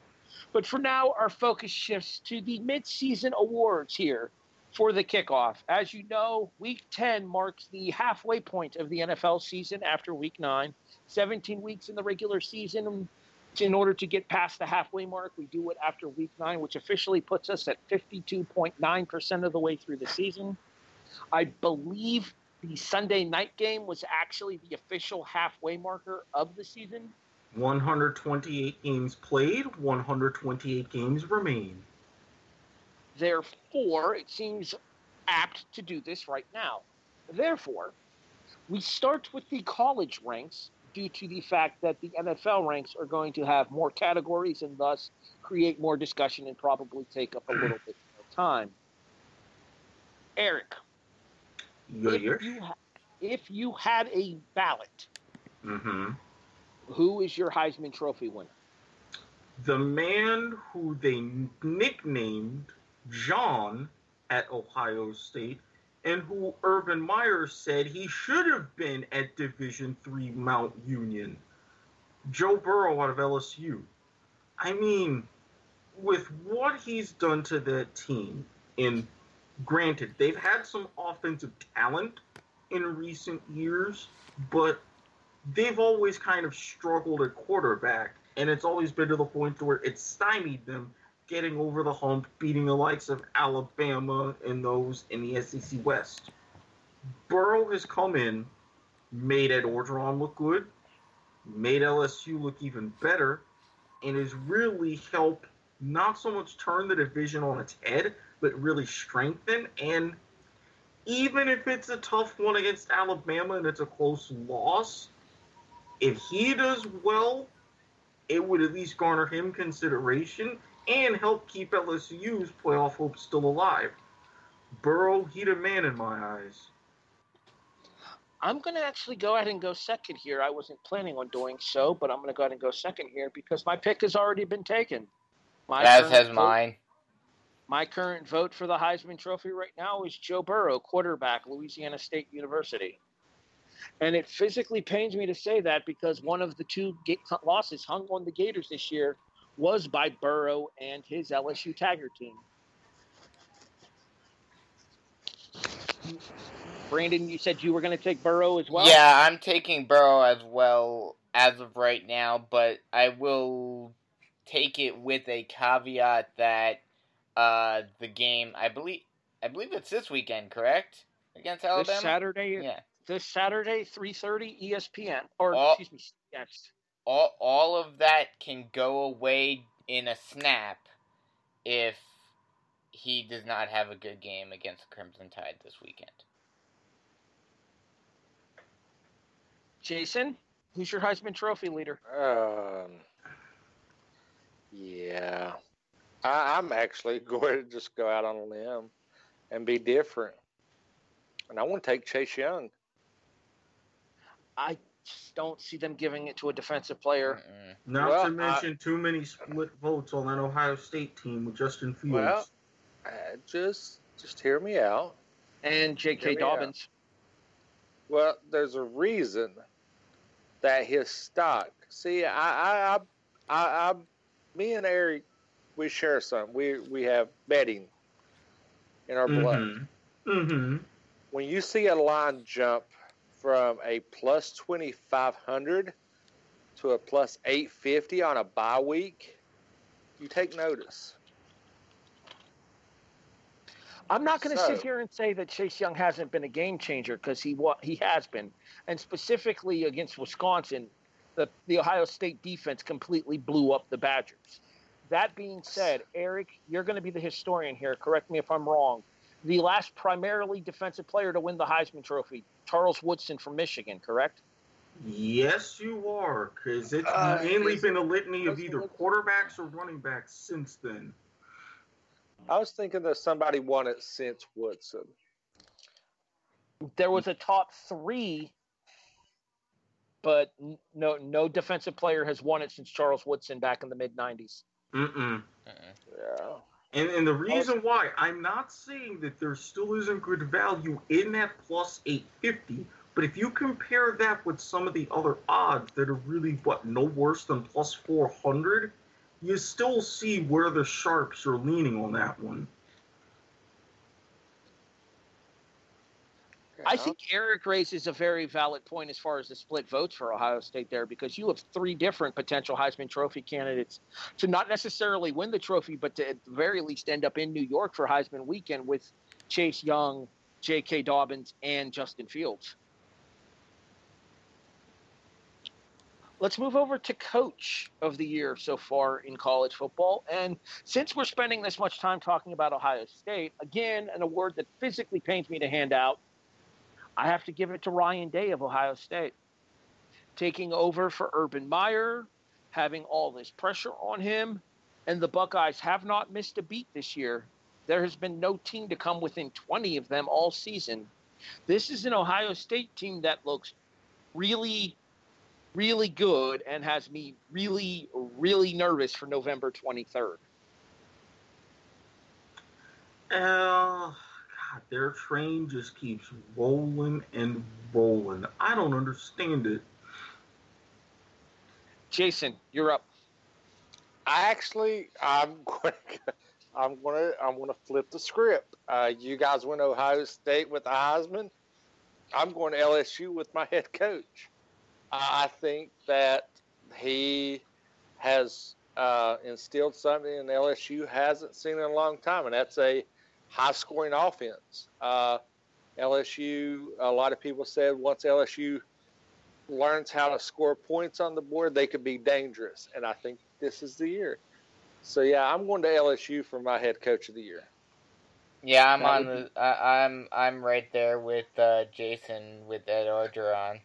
But for now, our focus shifts to the midseason awards here for the kickoff. As you know, week 10 marks the halfway point of the NFL season after week 9. 17 weeks in the regular season. In order to get past the halfway mark, we do it after week 9, which officially puts us at 52.9% of the way through the season. I believe the Sunday night game was actually the official halfway marker of the season. 128 games played, 128 games remain. Therefore, it seems apt to do this right now. Therefore, we start with the college ranks due to the fact that the NFL ranks are going to have more categories and thus create more discussion and probably take up a little bit more time. Eric, if you, ha- if you had a ballot, Mm-hmm. Who is your Heisman Trophy winner? the man who they nicknamed John at Ohio State and who Urban Meyer said he should have been at Division Three Mount Union, Joe Burrow out of LSU. I mean, with what he's done to that team, and granted, they've had some offensive talent in recent years, but they've always kind of struggled at quarterback, and it's always been to the point where it stymied them getting over the hump, beating the likes of Alabama and those in the SEC West. Burrow has come in, made Ed Orgeron look good, made LSU look even better, and has really helped not so much turn the division on its head, but really strengthen. And even if it's a tough one against Alabama and it's a close loss, if he does well, it would at least garner him consideration and help keep LSU's playoff hopes still alive. Burrow, he a man in my eyes. I'm going to actually go ahead and go second here. I wasn't planning on doing so, but I'm going to go ahead and go second here because my pick has already been taken. My As has vote, mine. My current vote for the Heisman Trophy right now is Joe Burrow, quarterback, Louisiana State University. And it physically pains me to say that because one of the two losses hung on the Gators this year was by Burrow and his LSU Tiger team. Brandon, you said you were going to take Burrow as well? Yeah, I'm taking Burrow as well as of right now, but I will take it with a caveat that uh, the game, I believe, I believe it's this weekend, correct? Against Alabama. This Saturday. Yeah. This Saturday, three thirty, ESPN, or all, excuse me, yes. All all of that can go away in a snap if he does not have a good game against the Crimson Tide this weekend. Jason, who's your Heisman Trophy leader? Um, yeah, I, I'm actually going to just go out on a limb and be different, and I want to take Chase Young. I just don't see them giving it to a defensive player. Not well, to mention I, too many split votes on that Ohio State team with Justin Fields. Well, uh, just just hear me out. And J.K. Dobbins. Out. Well, there's a reason that his stock. See, I, I, I, I, me and Eric, we share some. We we have betting in our blood. Mm-hmm. mm-hmm. When you see a line jump from a plus twenty five hundred to a plus eight fifty on a bye week, you take notice. I'm not going to so, sit here and say that Chase Young hasn't been a game changer because he he has been, and specifically against Wisconsin, the the Ohio State defense completely blew up the Badgers. That being said, Eric, you're going to be the historian here. Correct me if I'm wrong. The last primarily defensive player to win the Heisman Trophy, Charles Woodson from Michigan, correct? Yes, you are, because it's uh, mainly been a litany of either quarterbacks or running backs since then. I was thinking that somebody won it since Woodson. There was a top three, but no no defensive player has won it since Charles Woodson back in the mid '90s. Mm-mm. Yeah. And and the oh. reason why I'm not saying that there still isn't good value in that plus 850, but if you compare that with some of the other odds that are really what no worse than plus 400, you still see where the sharps are leaning on that one. I think Eric raises a very valid point as far as the split votes for Ohio State there because you have three different potential Heisman Trophy candidates to not necessarily win the trophy, but to at the very least end up in New York for Heisman weekend with Chase Young, J.K. Dobbins, and Justin Fields. Let's move over to coach of the year so far in college football. And since we're spending this much time talking about Ohio State, again, an award that physically pains me to hand out, I have to give it to Ryan Day of Ohio State. Taking over for Urban Meyer, having all this pressure on him, and the Buckeyes have not missed a beat this year. There has been no team to come within 20 of them all season. This is an Ohio State team that looks really really good and has me really, really nervous for November 23rd. Uh, God, their train just keeps rolling and rolling. I don't understand it. Jason, you're up. I actually, I'm going. I'm gonna I'm gonna flip the script. Uh, you guys went Ohio State with Heisman. I'm going to LSU with my head coach. I think that he has uh, instilled something in LSU hasn't seen in a long time, and that's a high scoring offense. Uh, LSU, a lot of people said once LSU learns how to score points on the board, they could be dangerous, and I think this is the year. So yeah, I'm going to LSU for my head coach of the year. Yeah, I'm on the. I, I'm I'm right there with uh, Jason with Ed Orgeron.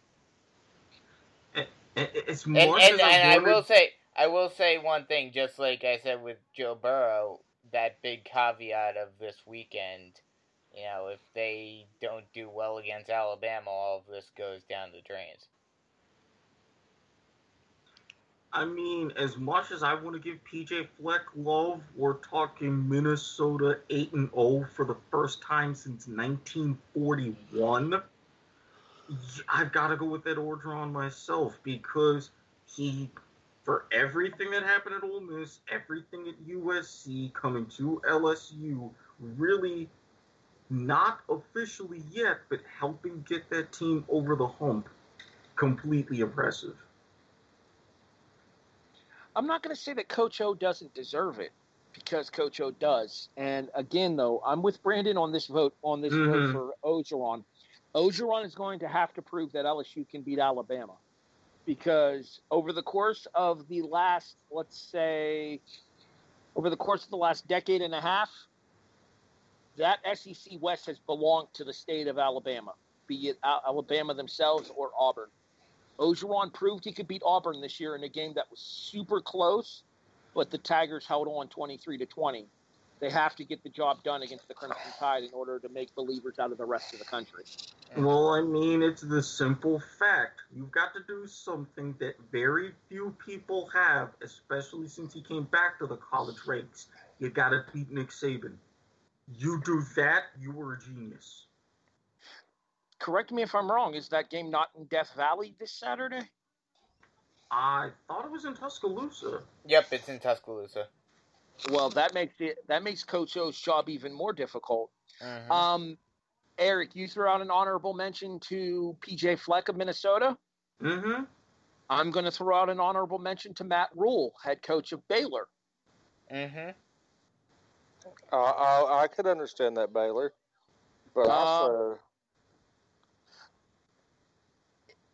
It's And and, I and I will say I will say one thing, just like I said with Joe Burrow, that big caveat of this weekend. You know, if they don't do well against Alabama, all of this goes down the drains. I mean, as much as I want to give PJ Fleck love, we're talking Minnesota 8 and 0 for the first time since 1941. I've got to go with Ed Orgeron myself because he, for everything that happened at Ole Miss, everything at USC, coming to LSU, really not officially yet, but helping get that team over the hump. Completely impressive. I'm not going to say that Coach O doesn't deserve it because Coach O does. And again, though, I'm with Brandon on this vote on this vote Mhm. for Orgeron. Orgeron is going to have to prove that LSU can beat Alabama because over the course of the last, let's say, over the course of the last decade and a half, that SEC West has belonged to the state of Alabama, be it Alabama themselves or Auburn. Orgeron proved he could beat Auburn this year in a game that was super close, but the Tigers held on 23 to 20. They have to get the job done against the Crimson Tide in order to make believers out of the rest of the country. Well, I mean, it's the simple fact. You've got to do something that very few people have, especially since he came back to the college ranks. You got to beat Nick Saban. You do that, you were a genius. Correct me if I'm wrong. Is that game not in Death Valley this Saturday? I thought it was in Tuscaloosa. Yep, it's in Tuscaloosa. Well, that makes it that makes Coach O's job even more difficult. Mhm. Um, Eric, you threw out an honorable mention to PJ Fleck of Minnesota. Mm-hmm. I'm going to throw out an honorable mention to Matt Rhule, head coach of Baylor. Mm-hmm. Uh, I, I could understand that Baylor, but Uh, also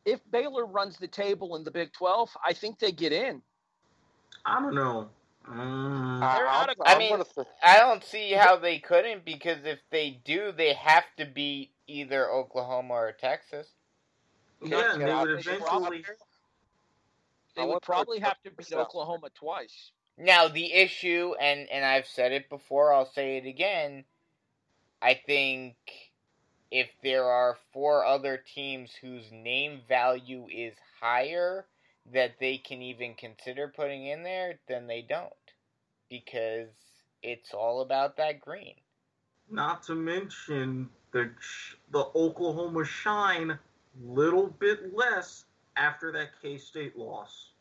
If Baylor runs the table in the Big 12, I think they get in. I don't know. Mm, I, they're I'm, out of- I'm mean- gonna th- I don't see how they couldn't because if they do, they have to beat either Oklahoma or Texas. yeah, and they I would think it's eventually. They would probably have to beat. Oklahoma twice. Now the issue, and and I've said it before, I'll say it again. I think if there are four other teams whose name value is higher that they can even consider putting in there, then they don't, because it's all about that green. Not to mention the the Oklahoma shine little bit less after that K State loss.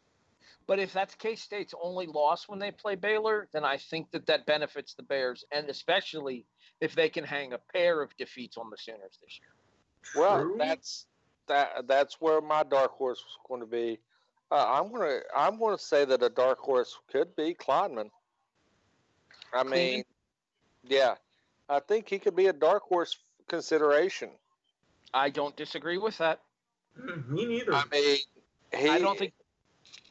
But if that's K State's only loss when they play Baylor, then I think that that benefits the Bears, and especially if they can hang a pair of defeats on the Sooners this year. well, that's that. That's where my dark horse was going to be. Uh, I'm gonna I'm gonna say that a dark horse could be Klieman. I mean, yeah, I think he could be a dark horse consideration. I don't disagree with that. Mm, Me neither. I mean, he. I don't think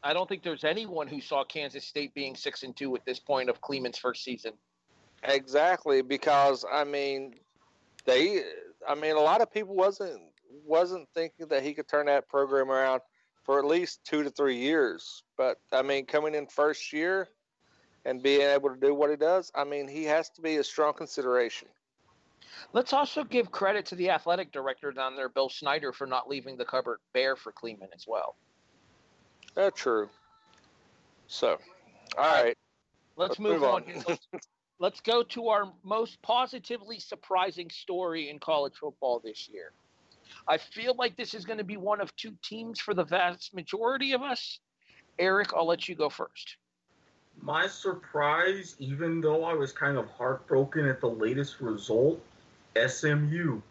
I don't think there's anyone who saw Kansas State being six and two at this point of Klieman's first season. Exactly, because I mean, they. I mean, a lot of people wasn't wasn't thinking that he could turn that program around for at least two to three years. But I mean, coming in first year and being able to do what he does, I mean, he has to be a strong consideration. Let's also give credit to the athletic director down there, Bill Snyder, for not leaving the cupboard bare for Klieman as well. Uh, true. So, all right. Let's, move, on. here. Let's, let's go to our most positively surprising story in college football this year. I feel like this is going to be one of two teams for the vast majority of us. Eric, I'll let you go first. My surprise, even though I was kind of heartbroken at the latest result, SMU.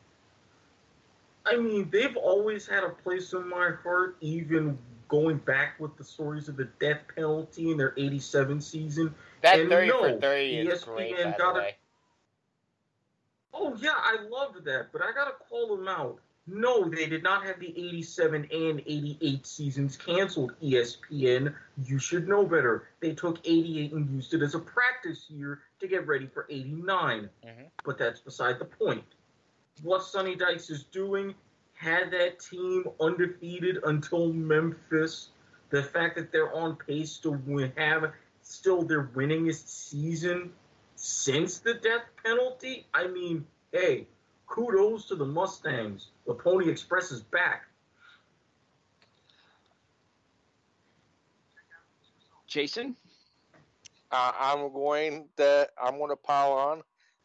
I mean, they've always had a place in my heart, even going back with the stories of the death penalty in their 87 season. That And 30 no, for 30 is ESPN great, by the got a- Oh, yeah, I loved that, but I got to call them out. No, they did not have the 87 and 88 seasons canceled, ESPN. You should know better. They took 88 and used it as a practice year to get ready for 89. Mhm. But that's beside the point. What Sonny Dykes is doing had that team undefeated until Memphis. The fact that they're on pace to win, have still their winningest season since the death penalty. I mean, hey, kudos to the Mustangs. The Pony Express is back. Jason? Uh, I'm going that I'm going to pile on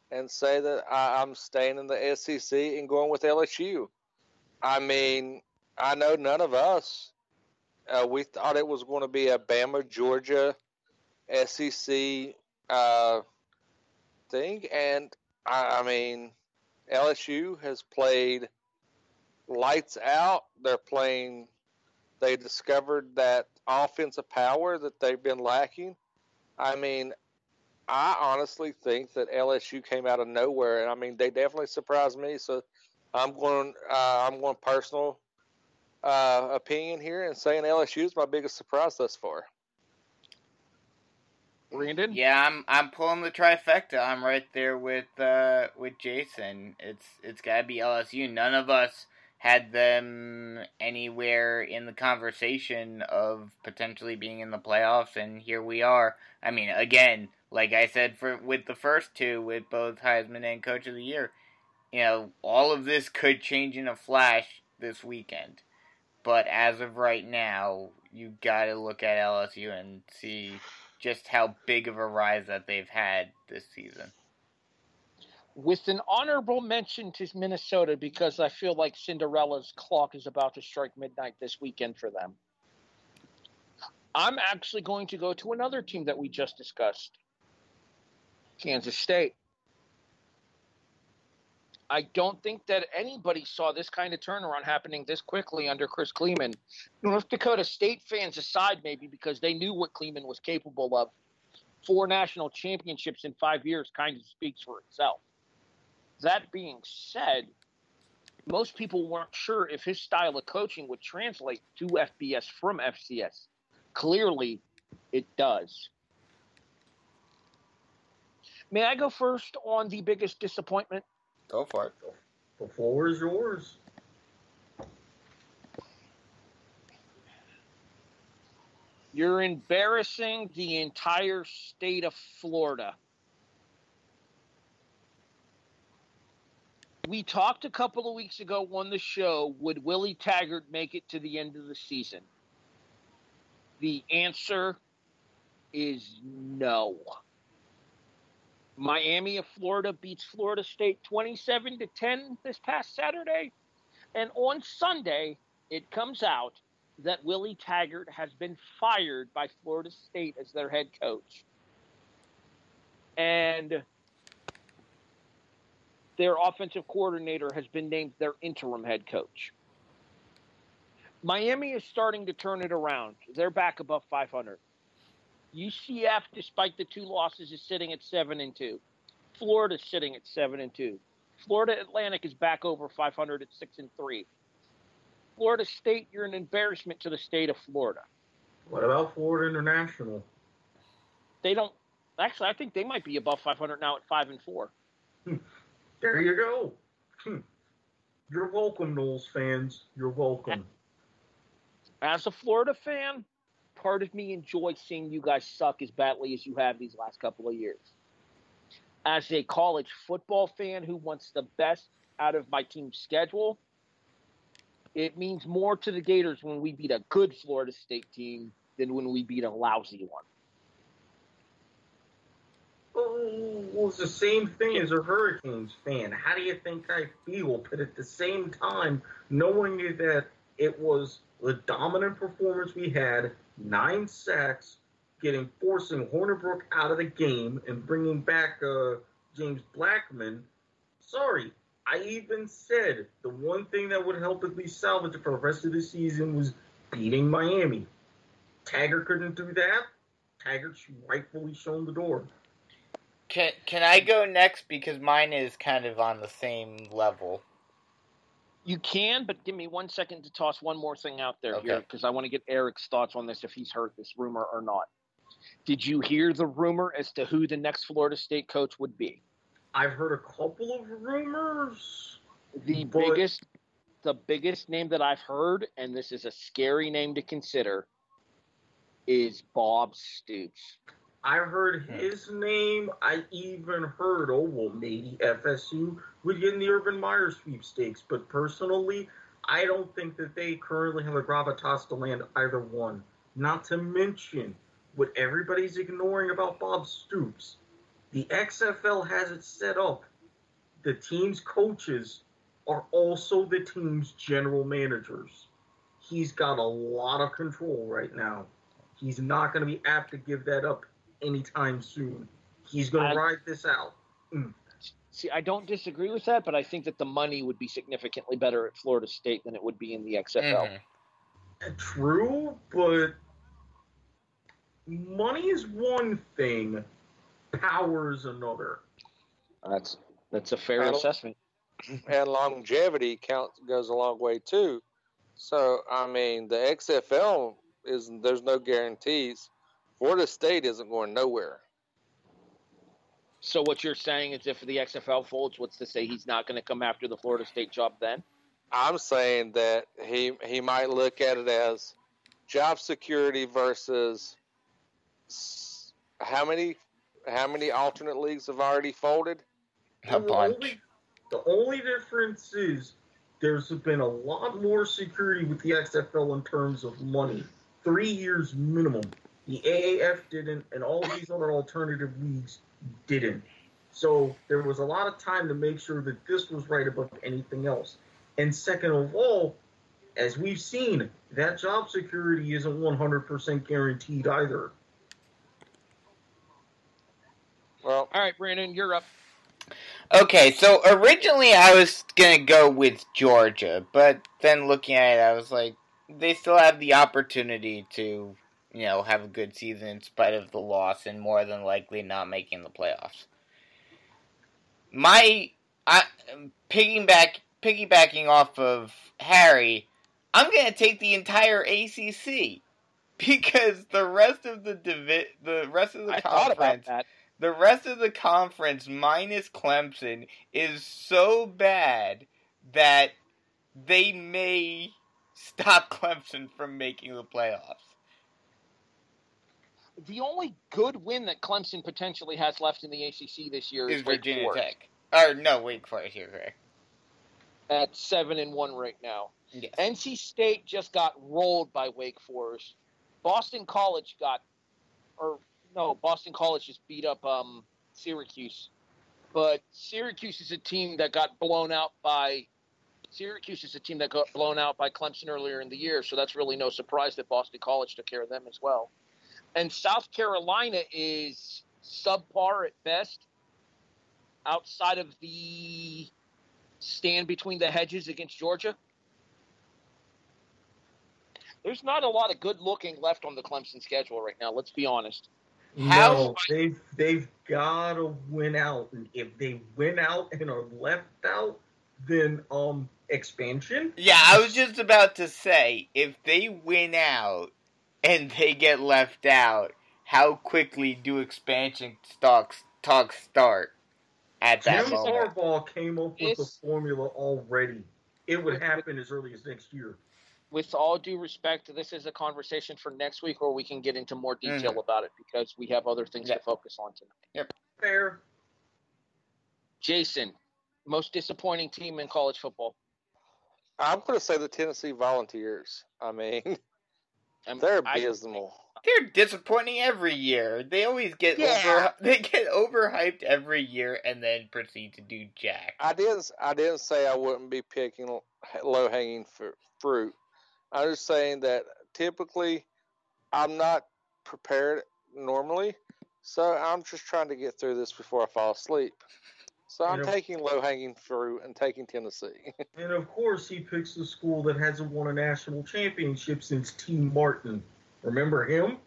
and say that I, I'm staying in the SEC and going with LSU. I mean, I know none of us. Uh, we thought it was going to be a Bama Georgia SEC uh, thing, and I, I mean, LSU has played lights out. They're playing. They discovered that offensive power that they've been lacking. I mean, I honestly think that LSU came out of nowhere, and I mean they definitely surprised me. So I'm going, uh, I'm going personal uh, opinion here and saying LSU is my biggest surprise thus far. Brandon? Yeah, I'm I'm pulling the trifecta. I'm right there with uh with Jason. It's it's gotta be LSU. None of us had them anywhere in the conversation of potentially being in the playoffs, and here we are. I mean, again, like I said for with the first two, with both Heisman and Coach of the Year, you know, all of this could change in a flash this weekend. But as of right now, you got to look at LSU and see just how big of a rise that they've had this season. With an honorable mention to Minnesota because I feel like Cinderella's clock is about to strike midnight this weekend for them. I'm actually going to go to another team that we just discussed Kansas State. I don't think that anybody saw this kind of turnaround happening this quickly under Chris Klieman. North Dakota State fans aside, maybe because they knew what Klieman was capable of. Four national championships in five years kind of speaks for itself. That being said, most people weren't sure if his style of coaching would translate to FBS from FCS. Clearly, it does. May I go first on the biggest disappointment? Go for it. The floor is yours. You're embarrassing the entire state of Florida. We talked a couple of weeks ago on the show would Willie Taggart make it to the end of the season? The answer is no. Miami of Florida beats Florida State 27 to 10 this past Saturday. And on Sunday, it comes out that Willie Taggart has been fired by Florida State as their head coach. And their offensive coordinator has been named their interim head coach. Miami is starting to turn it around. They're back above 500. UCF, despite the two losses, is sitting at seven and two. Florida's sitting at seven and two. Florida Atlantic is back over 500 at six and three. Florida State, you're an embarrassment to the state of Florida. What about Florida International? They don't. Actually, I think they might be above 500 now at five and four. There you go. Hmm. You're welcome, Noles fans. You're welcome. As a Florida fan, part of me enjoys seeing you guys suck as badly as you have these last couple of years. As a college football fan who wants the best out of my team's schedule, it means more to the Gators when we beat a good Florida State team than when we beat a lousy one. It's the same thing as a Hurricanes fan. How do you think I feel? But at the same time, knowing that it was the dominant performance we had, nine sacks, getting forcing Hornibrook out of the game and bringing back uh, James Blackman. Sorry, I even said the one thing that would help at least salvage it for the rest of the season was beating Miami. Taggart couldn't do that. Taggart rightfully shown the door. Can can I go next because mine is kind of on the same level. You can, but give me one second to toss one more thing out there Okay. here because I want to get Eric's thoughts on this if he's heard this rumor or not. Did you hear the rumor as to who the next Florida State coach would be? I've heard a couple of rumors. The But- biggest the biggest name that I've heard, and this is a scary name to consider, is Bob Stoops. I heard Hmm. his name. I even heard, oh, well, maybe FSU would get in the Urban Meyer sweepstakes. But personally, I don't think that they currently have a gravitas to land either one. Not to mention what everybody's ignoring about Bob Stoops. The XFL has it set up. The team's coaches are also the team's general managers. He's got a lot of control right now. He's not going to be apt to give that up anytime soon. He's going to ride this out. See, I don't disagree with that, but I think that the money would be significantly better at Florida State than it would be in the XFL. Mhm. True, but money is one thing, power is another. That's that's a fair I don't- assessment. and longevity counts goes a long way too. So I mean, the XFL is there's no guarantees. Florida State isn't going nowhere. So what you're saying is, if the XFL folds, what's to say he's not going to come after the Florida State job then? I'm saying that he he might look at it as job security versus how many how many alternate leagues have already folded. A the bunch. Only, the only difference is there's been a lot more security with the XFL in terms of money. Three years minimum. The AAF didn't, and all these other alternative leagues didn't. So there was a lot of time to make sure that this was right above anything else. And second of all, as we've seen, that job security isn't 100% guaranteed either. Well, All right, Brandon, you're up. Okay, so originally I was gonna go with Georgia, but then looking at it, I was like, they still have the opportunity to, you know, have a good season in spite of the loss, and more than likely not making the playoffs. My, I piggyback piggybacking off of Harry, I'm gonna take the entire ACC because the rest of the divi- the rest of the I conference the rest of the conference minus Clemson is so bad that they may stop Clemson from making the playoffs. The only good win that Clemson potentially has left in the ACC this year is, Is Virginia Forest Tech? Or no, Wake Forest. You're correct. at seven and one right now. Yes. NC State just got rolled by Wake Forest. Boston College got, or no, Boston College just beat up um, Syracuse. But Syracuse is a team that got blown out by. Syracuse is a team that got blown out by Clemson earlier in the year, so that's really no surprise that Boston College took care of them as well. And South Carolina is subpar at best, outside of the stand between the hedges against Georgia. There's not a lot of good looking left on the Clemson schedule right now. Let's be honest. How- No, they've they've got to win out, and if they win out and are left out, then um expansion. Yeah, I was just about to say if they win out and they get left out, how quickly do expansion talks talks start at that Jim moment? Harbaugh came up with the formula already. It would happen as early as next year. With all due respect, this is a conversation for next week where we can get into more mm-hmm. detail about it because we have other things Yeah. to focus on tonight. Yep. Fair. Jason, most disappointing team in college football. I'm going to say the Tennessee Volunteers. I mean, Um, they're I- abysmal. They're disappointing every year. They always get Yeah. over they get overhyped every year and then proceed to do jack. I didn't. I didn't say I wouldn't be picking low hanging fruit. I'm just saying that typically I'm not prepared normally, so I'm just trying to get through this before I fall asleep. So I'm You know- taking low hanging fruit and taking Tennessee. And of course, he picks the school that hasn't won a national championship since Tee Martin. Remember him?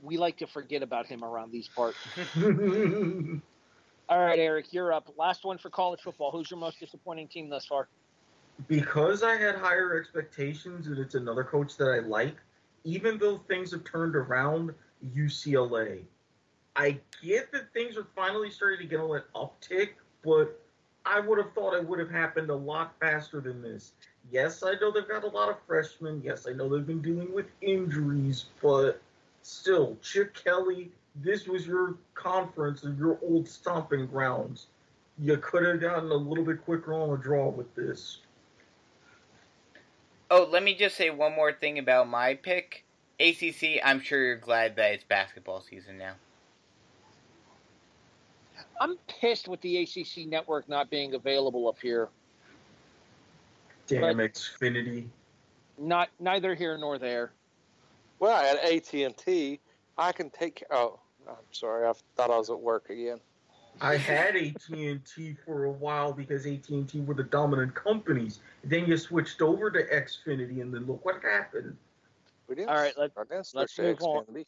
we like to forget about him around these parts. All right, Eric, you're up. Last one for college football. Who's your most disappointing team thus far? because I had higher expectations and it's another coach that I like, even though things have turned around, UCLA. I get that things are finally starting to get a little uptick, but I would have thought it would have happened a lot faster than this. Yes, I know they've got a lot of freshmen. Yes, I know they've been dealing with injuries, but still, Chip Kelly, this was your conference and your old stomping grounds. You could have gotten a little bit quicker on the draw with this. Oh, let me just say one more thing about my pick. ACC, I'm sure you're glad that it's basketball season now. I'm pissed with the ACC network not being available up here. Damn But- Xfinity. Not neither here nor there. well, at AT and T, I can take. Oh, I'm sorry. I thought I was at work again. I had AT&T for a while because AT&T were the dominant companies. Then you switched over to Xfinity, and then look what happened. We didn't. All right, let- I didn't let's switch to move on.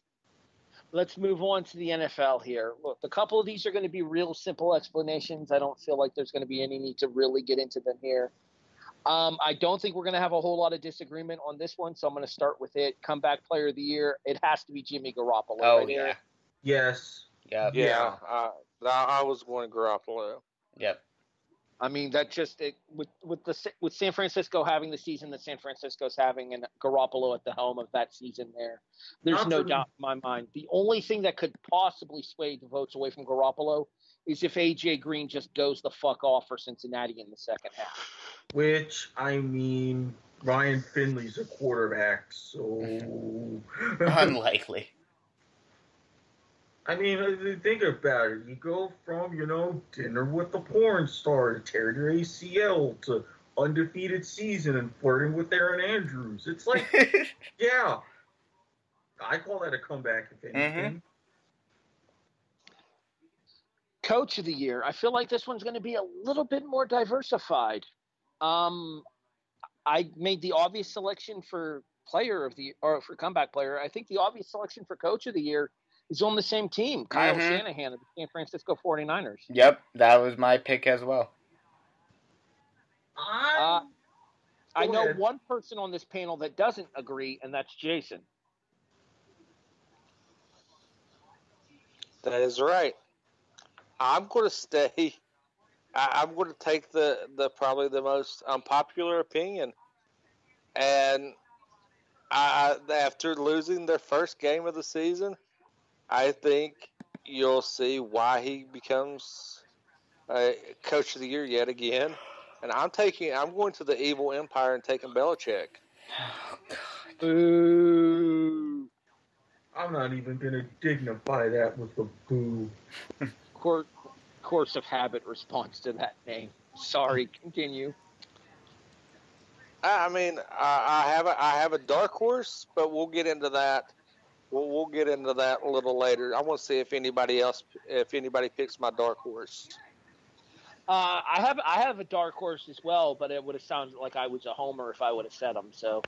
Xfinity. Let's move on to the NFL here. Look, a couple of these are going to be real simple explanations. I don't feel like there's going to be any need to really get into them here. Um, I don't think we're going to have a whole lot of disagreement on this one, so I'm going to start with it. Comeback player of the year. It has to be Jimmy Garoppolo. Oh right, yeah. Eric? Yes. Yep. Yeah, Yeah. I, I was going Garoppolo. Yep. I mean, that just it, with with the with San Francisco having the season that San Francisco's having, and Garoppolo at the helm of that season. There, there's Not no doubt in my mind. The only thing that could possibly sway the votes away from Garoppolo is if AJ Green just goes the fuck off for Cincinnati in the second half. Which, I mean, Ryan Finley's a quarterback, so... Unlikely. I mean, uh, think about it. You go from, you know, dinner with the porn star to tearing your ACL to undefeated season and flirting with Erin Andrews. It's like, yeah. I call that a comeback, if anything. Coach of the year. I feel like this one's going to be a little bit more diversified. Um, I made the obvious selection for player of the or for comeback player. I think the obvious selection for coach of the year is on the same team, Kyle Mhm. Shanahan of the San Francisco 49ers. yep, that was my pick as well. I, I know ahead. one person on this panel that doesn't agree, and that's Jason. That is right. I'm going to stay. I, I'm going to take the, the probably the most unpopular opinion, and I, I- after losing their first game of the season, I think you'll see why he becomes a coach of the year yet again. And I'm taking. I'm going to the evil empire and taking Belichick. Oh, boo. I'm not even going to dignify that with a boo. Cour- course of habit response to that name. Sorry, continue. I I mean, I, I have a, I have a dark horse, but we'll get into that. We'll, we'll get into that a little later. I want to see if anybody else, if anybody picks my dark horse. Uh, I have I have a dark horse as well, but it would have sounded like I was a homer if I would have said them. So,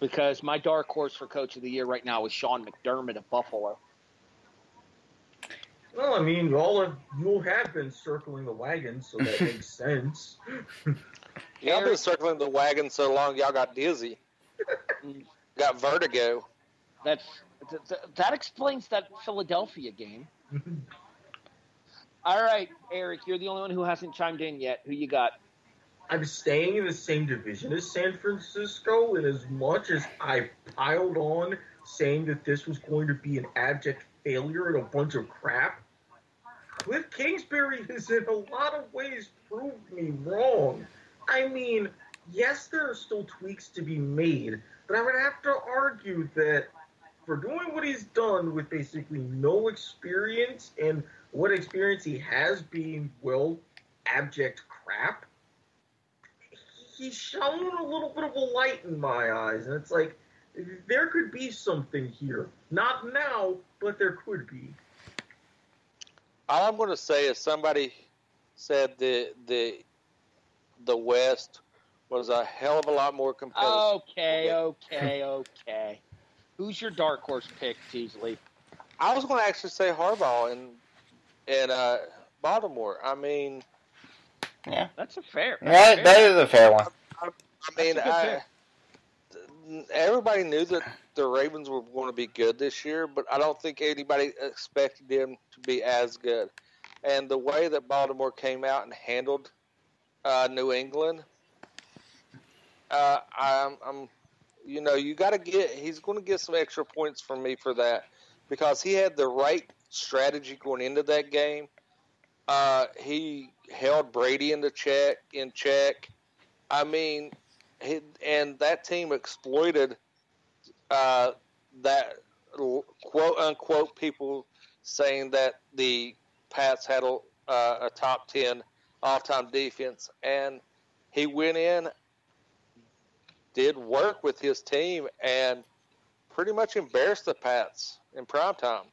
because my dark horse for coach of the year right now is Sean McDermott of Buffalo. Well, I mean, all of you have been circling the wagon, so that makes sense. Yeah, I've been circling the wagon so long, y'all got dizzy, got vertigo. That's th- th- that explains that Philadelphia game. All right, Eric, you're the only one who hasn't chimed in yet. Who you got? I'm staying in the same division as San Francisco, and as much as I piled on saying that this was going to be an abject failure and a bunch of crap, Cliff Kingsbury has in a lot of ways proved me wrong. I mean, yes, there are still tweaks to be made, but I would have to argue that for doing what he's done with basically no experience and what experience he has being, well, abject crap, he's shown a little bit of a light in my eyes. And it's like, there could be something here. Not now, but there could be. All I'm going to say is somebody said the the the West was a hell of a lot more competitive. Okay, okay, okay. Who's your dark horse pick, Teasley? I was going to actually say Harbaugh in in uh, Baltimore. I mean, Yeah, That's a fair. that, that's that fair. is a fair one. I mean, That's a good I, everybody knew that the Ravens were going to be good this year, but I don't think anybody expected them to be as good. And the way that Baltimore came out and handled uh, New England, uh, I'm, I'm, you know, you got to get. He's going to get some extra points from me for that because he had the right strategy going into that game. Uh, he held Brady in the check in check. I mean, he, and that team exploited uh, that quote unquote people saying that the Pats had a, uh, a top ten all time defense, and he went in, did work with his team, and pretty much embarrassed the Pats in prime time.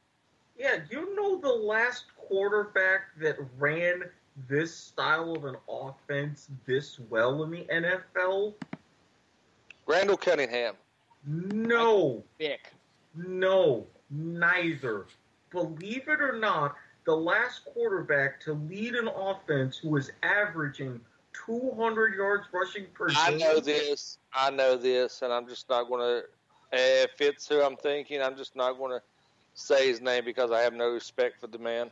Yeah, you know the last quarterback that ran this style of an offense this well in the NFL? Randall Cunningham. No, Vic. no, neither. Believe it or not, the last quarterback to lead an offense who was averaging 200 yards rushing per game. I know this. I know this, and I'm just not going to. If it's who I'm thinking, I'm just not going to say his name because I have no respect for the man.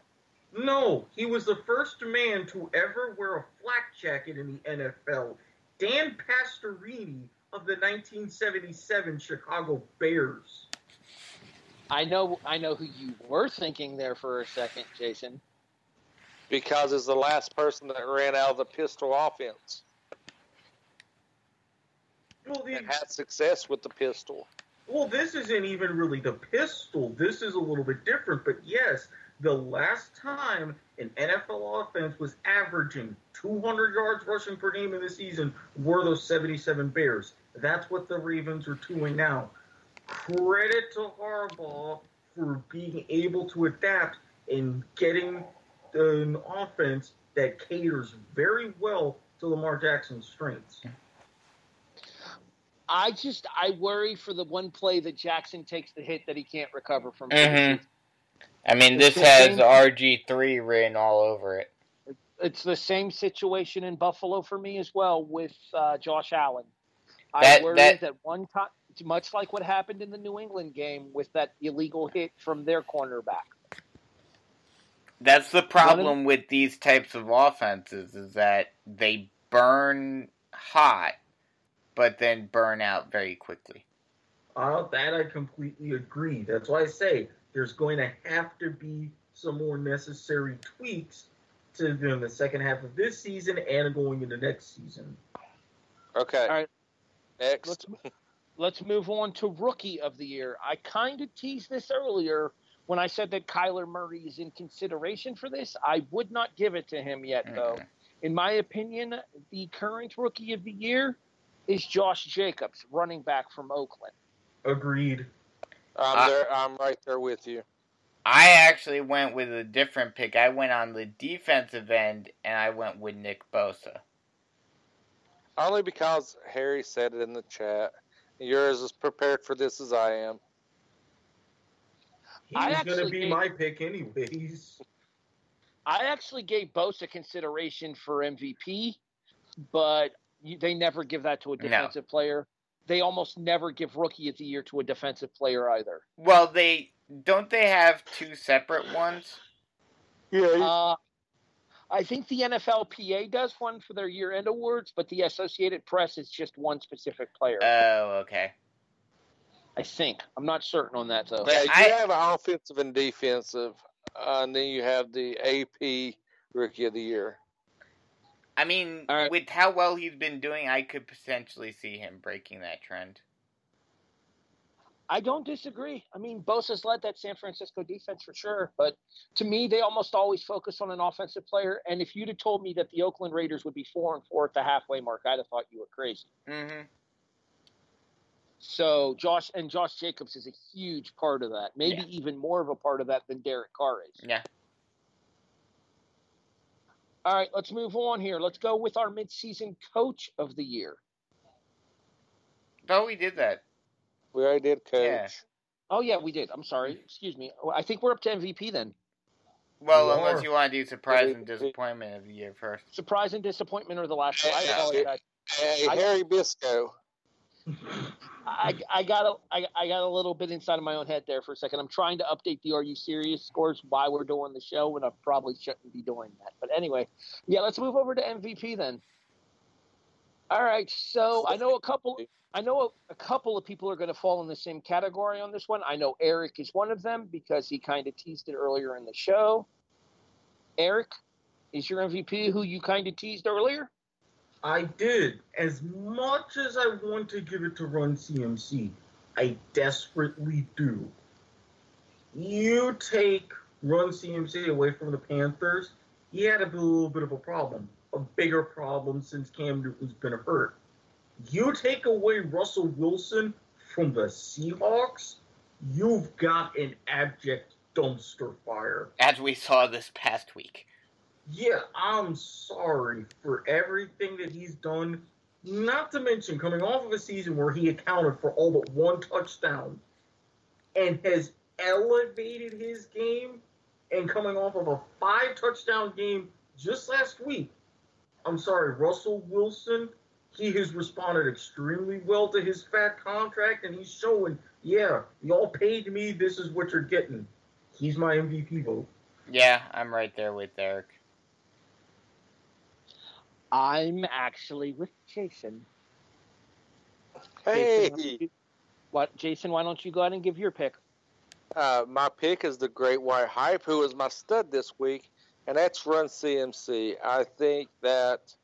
No, he was the first man to ever wear a flak jacket in the NFL. Dan Pastorini of the 1977 Chicago Bears. I know. I know who you were thinking there for a second, Jason. Because it's the last person that ran out of the pistol offense Well, the, and had success with the pistol. well, this isn't even really the pistol. This is a little bit different. But yes, the last time an NFL offense was averaging 200 yards rushing per game in the season were those 77 Bears. That's what the Ravens are doing now. Credit to Harbaugh for being able to adapt and getting an offense that caters very well to Lamar Jackson's strengths. I just I worry for the one play that Jackson takes the hit that he can't recover from. Mhm. I mean, It's this has RG3 written all over it. It's the same situation in Buffalo for me as well with uh, Josh Allen. That- I worry that- that, one time, much like what happened in the New England game with that illegal hit from their cornerback. That's the problem with these types of offenses is that they burn hot, but then burn out very quickly. Uh, that I completely agree. That's why I say there's going to have to be some more necessary tweaks to do in the second half of this season and going into next season. Okay. All right. Next. Let's let's move on to rookie of the year. I kind of teased this earlier when I said that Kyler Murray is in consideration for this. I would not give it to him yet, though. In my opinion, the current rookie of the year is Josh Jacobs, running back from Oakland. Agreed. I'm Uh, there. I'm right there with you. I actually went with a different pick. I went on the defensive end, and I went with Nick Bosa. Only because Harry said it in the chat. You're as prepared for this as I am. He's going to be gave- my pick anyways. I actually gave Bosa consideration for MVP, but you, they never give that to a No. defensive player. They almost never give rookie of the year to a defensive player either. Well, they don't they have two separate ones? Yeah. Uh, I think the NFLPA does one for their year-end awards, but the Associated Press is just one specific player. Oh, okay. I think. I'm not certain on that though. Yeah, you I- have an offensive and defensive. uh, and then you have the AP Rookie of the Year. I mean, All right. with how well he's been doing, I could potentially see him breaking that trend. I don't disagree. I mean, Bosa's led that San Francisco defense for sure, but to me, they almost always focus on an offensive player. And if you'd have told me that the Oakland Raiders would be four and four at the halfway mark, I'd have thought you were crazy. hmm So Josh and Josh Jacobs is a huge part of that. Maybe Yeah. even more of a part of that than Derek Carr is. Yeah. All right, let's move on here. Let's go with our midseason coach of the year. Oh, we did that. We already did coach. Yeah. Oh yeah, we did. I'm sorry. Excuse me. I think we're up to MVP then. Well, You unless you want to do surprise and disappointment of the year first. Surprise and disappointment are the last two. I Yeah. apologize. Hey, I- Harry Bisco. I, got a I, I got a little bit inside of my own head there for a second. I'm trying to update the Are You Serious scores while we're doing the show, and I probably shouldn't be doing that. But anyway, yeah, let's move over to MVP then. All right, so I know a couple. I know a, a couple of people are going to fall in the same category on this one. I know Eric is one of them because he kind of teased it earlier in the show. Eric, is your MVP who you kind of teased earlier? I did. As much as I want to give it to Run CMC, I desperately do. You take Run CMC away from the Panthers, he had a little bit of a problem, a bigger problem since Cam Newton's been hurt. You take away Russell Wilson from the Seahawks, you've got an abject dumpster fire. As we saw this past week. Yeah, I'm sorry for everything that he's done. Not to mention coming off of a season where he accounted for all but one touchdown and has elevated his game and coming off of a five touchdown game just last week. I'm sorry, Russell Wilson, he has responded extremely well to his fat contract and he's showing, yeah, y'all paid me, this is what you're getting. He's my MVP vote. Yeah, I'm right there with Eric. I'm actually with Jason. Hey, Jason, why don't you- what, Jason? Why don't you go ahead and give your pick? uh, my pick is the Great White Hype, who is my stud this week, and that's Run CMC. I think that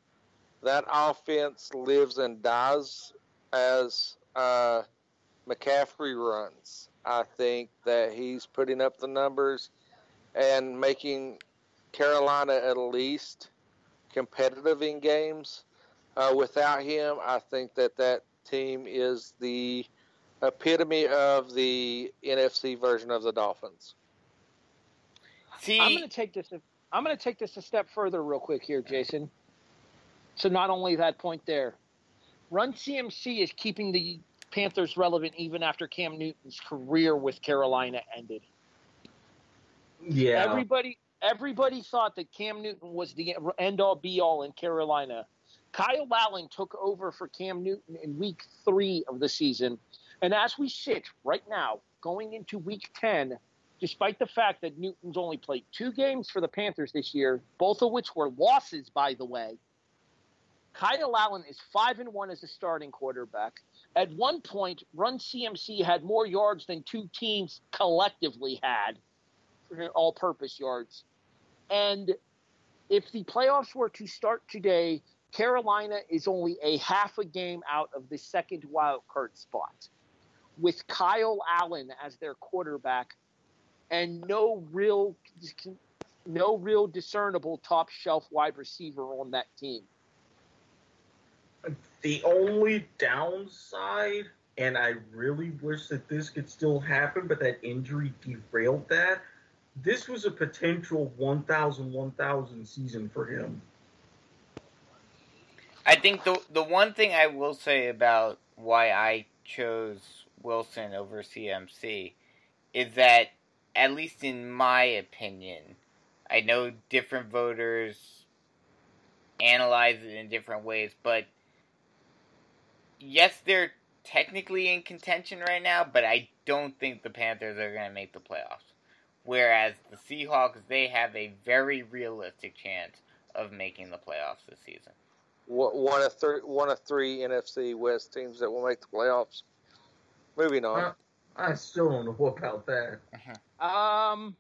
that offense lives and dies as uh, McCaffrey runs. I think that he's putting up the numbers and making Carolina at least competitive in games. Uh, without him, I think that that team is the epitome of the NFC version of the Dolphins. See, I'm going to take this. I'm going to take this a step further, real quick here, Jason. So not only that point there, Run CMC is keeping the Panthers relevant even after Cam Newton's career with Carolina ended. Yeah. Everybody, everybody thought that Cam Newton was the end all be all in Carolina. Kyle Allen took over for Cam Newton in week three of the season. And as we sit right now, going into week 10, despite the fact that Newton's only played two games for the Panthers this year, both of which were losses, by the way, Kyle Allen is 5 and 1 as a starting quarterback. At one point, Run CMC had more yards than two teams collectively had all purpose yards. And if the playoffs were to start today, Carolina is only a half a game out of the second wild card spot with Kyle Allen as their quarterback and no real no real discernible top shelf wide receiver on that team. The only downside, and I really wish that this could still happen, but that injury derailed that. This was a potential 1,000 1,000 season for him. I think the the one thing I will say about why I chose Wilson over CMC is that, at least in my opinion, I know different voters analyze it in different ways, but yes, they're technically in contention right now, but I don't think the Panthers are going to make the playoffs. Whereas the Seahawks, they have a very realistic chance of making the playoffs this season. One of three, one of three NFC West teams that will make the playoffs. Moving on. Uh, I still don't know about that. Um,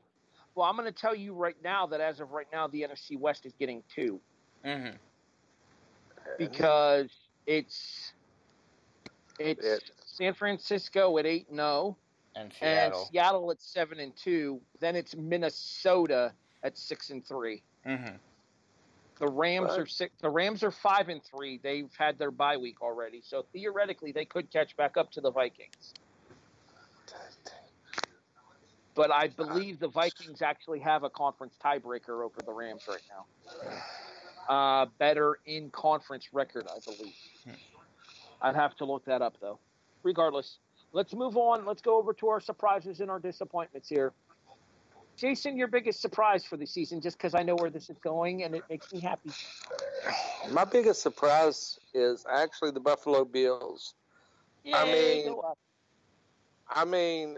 Well, I'm going to tell you right now that as of right now, the NFC West is getting two Mm-hmm. because it's it's It- San Francisco at eight and zero, And and Seattle. Seattle at seven and two. Then it's Minnesota at six and three. Mm-hmm. The Rams Right. are six. The Rams are five and three. They've had their bye week already, so theoretically they could catch back up to the Vikings. But I believe the Vikings actually have a conference tiebreaker over the Rams right now. Uh, better in conference record, I believe. I'd have to look that up though. Regardless, let's move on. Let's go over to our surprises and our disappointments here. Jason, your biggest surprise for the season, just because I know where this is going and it makes me happy. My biggest surprise is actually the Buffalo Bills. I mean- I mean,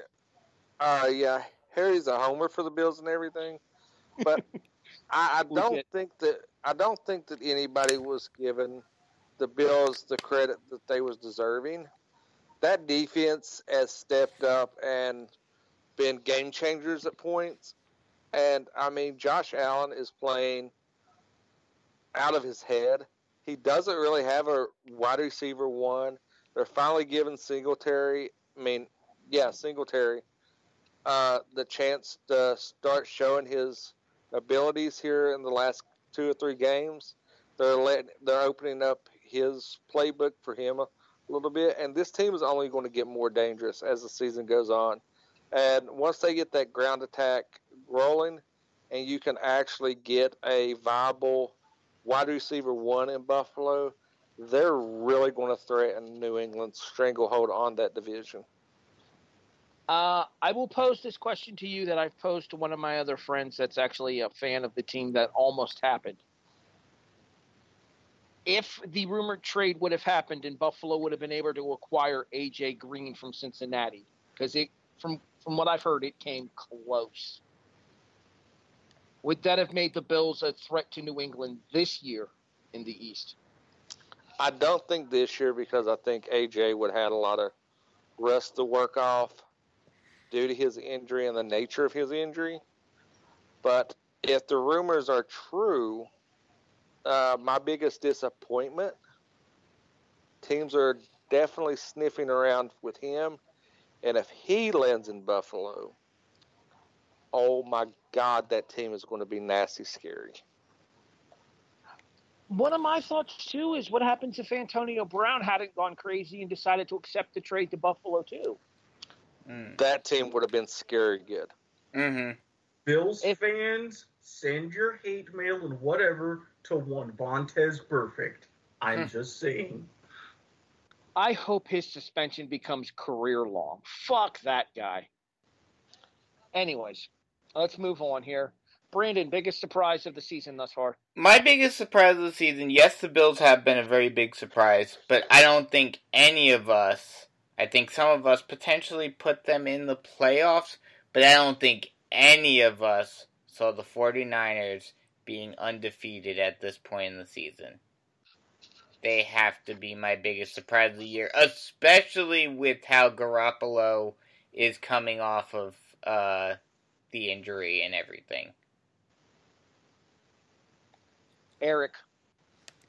uh, yeah, Harry's a homer for the Bills and everything, but I, I don't think that I don't think that anybody was given the Bills the credit that they was deserving. That defense has stepped up and been game changers at points, and I mean, Josh Allen is playing out of his head. He doesn't really have a wide receiver one. They're finally giving Singletary. I mean, yeah, Singletary, uh, the chance to start showing his abilities here in the last two or three games. They're letting, they're opening up his playbook for him a little bit, and this team is only going to get more dangerous as the season goes on. And once they get that ground attack rolling, and you can actually get a viable wide receiver one in Buffalo, they're really going to threaten New England's stranglehold on that division. Uh, I will pose this question to you that I've posed to one of my other friends that's actually a fan of the team that almost happened. If the rumored trade would have happened and Buffalo would have been able to acquire AJ Green from Cincinnati, because it from from what I've heard, it came close. Would that have made the Bills a threat to New England this year in the East? I don't think this year because I think AJ would have had a lot of rust to work off due to his injury and the nature of his injury. But if the rumors are true, uh, my biggest disappointment teams are definitely sniffing around with him. And if he lands in Buffalo, oh my God, that team is going to be nasty scary. One of my thoughts too is what happens if Antonio Brown hadn't gone crazy and decided to accept the trade to Buffalo too. Mm. That team would have been scary good. Mm-hmm. Bills If- fans, send your hate mail and whatever to one Vontaze Burfict. I'm Hmm. just saying. I hope his suspension becomes career long. Fuck that guy. Anyways, let's move on here. Brandon, biggest surprise of the season thus far. My biggest surprise of the season, yes, the Bills have been a very big surprise, but I don't think any of us, I think some of us potentially put them in the playoffs, but I don't think any of us saw the 49ers being undefeated at this point in the season. They have to be my biggest surprise of the year, especially with how Garoppolo is coming off of uh, the injury and everything. Eric.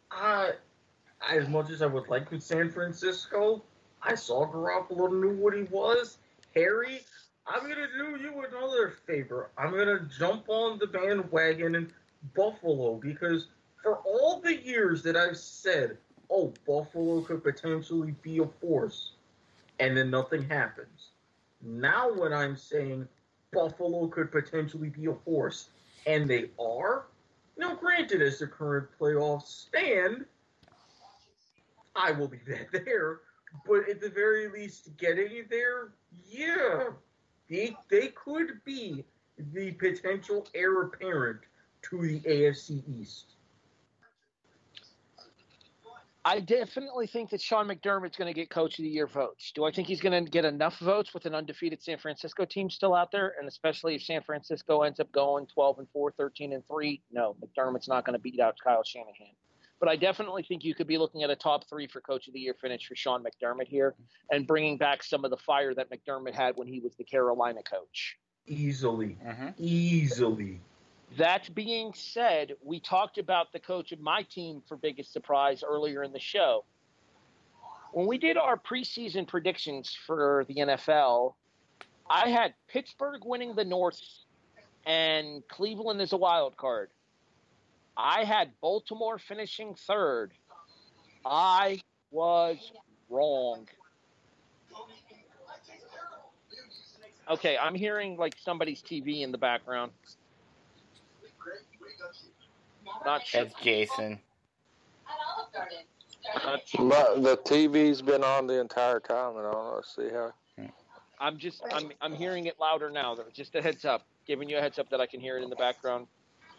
Uh, as much as I would like with San Francisco, I saw Garoppolo knew what he was. Harry, I'm gonna do you another favor. I'm gonna jump on the bandwagon in Buffalo because for all the years that I've said, oh, Buffalo could potentially be a force, and then nothing happens. Now when I'm saying Buffalo could potentially be a force, and they are, now granted as the current playoffs stand, I will be there. But at the very least, getting there, yeah, they they could be the potential heir apparent to the AFC East. I definitely think that Sean McDermott's going to get Coach of the Year votes. Do I think he's going to get enough votes with an undefeated San Francisco team still out there? And especially if San Francisco ends up going 12 and 4, 13 and 3, no, McDermott's not going to beat out Kyle Shanahan. But I definitely think you could be looking at a top three for Coach of the Year finish for Sean McDermott here and bringing back some of the fire that McDermott had when he was the Carolina coach. Easily. Mhm. Easily. That being said, we talked about the coach of my team for biggest surprise earlier in the show. When we did our preseason predictions for the NFL, I had Pittsburgh winning the North and Cleveland as a wild card. I had Baltimore finishing third. I was wrong. Okay, I'm hearing like somebody's TV in the background. Not sure. That's Jason. Not sure. My, the TV's been on the entire time, and I don't know. See how? I'm just I'm I'm hearing it louder now. Though. Just a heads up, giving you a heads up that I can hear it in the background.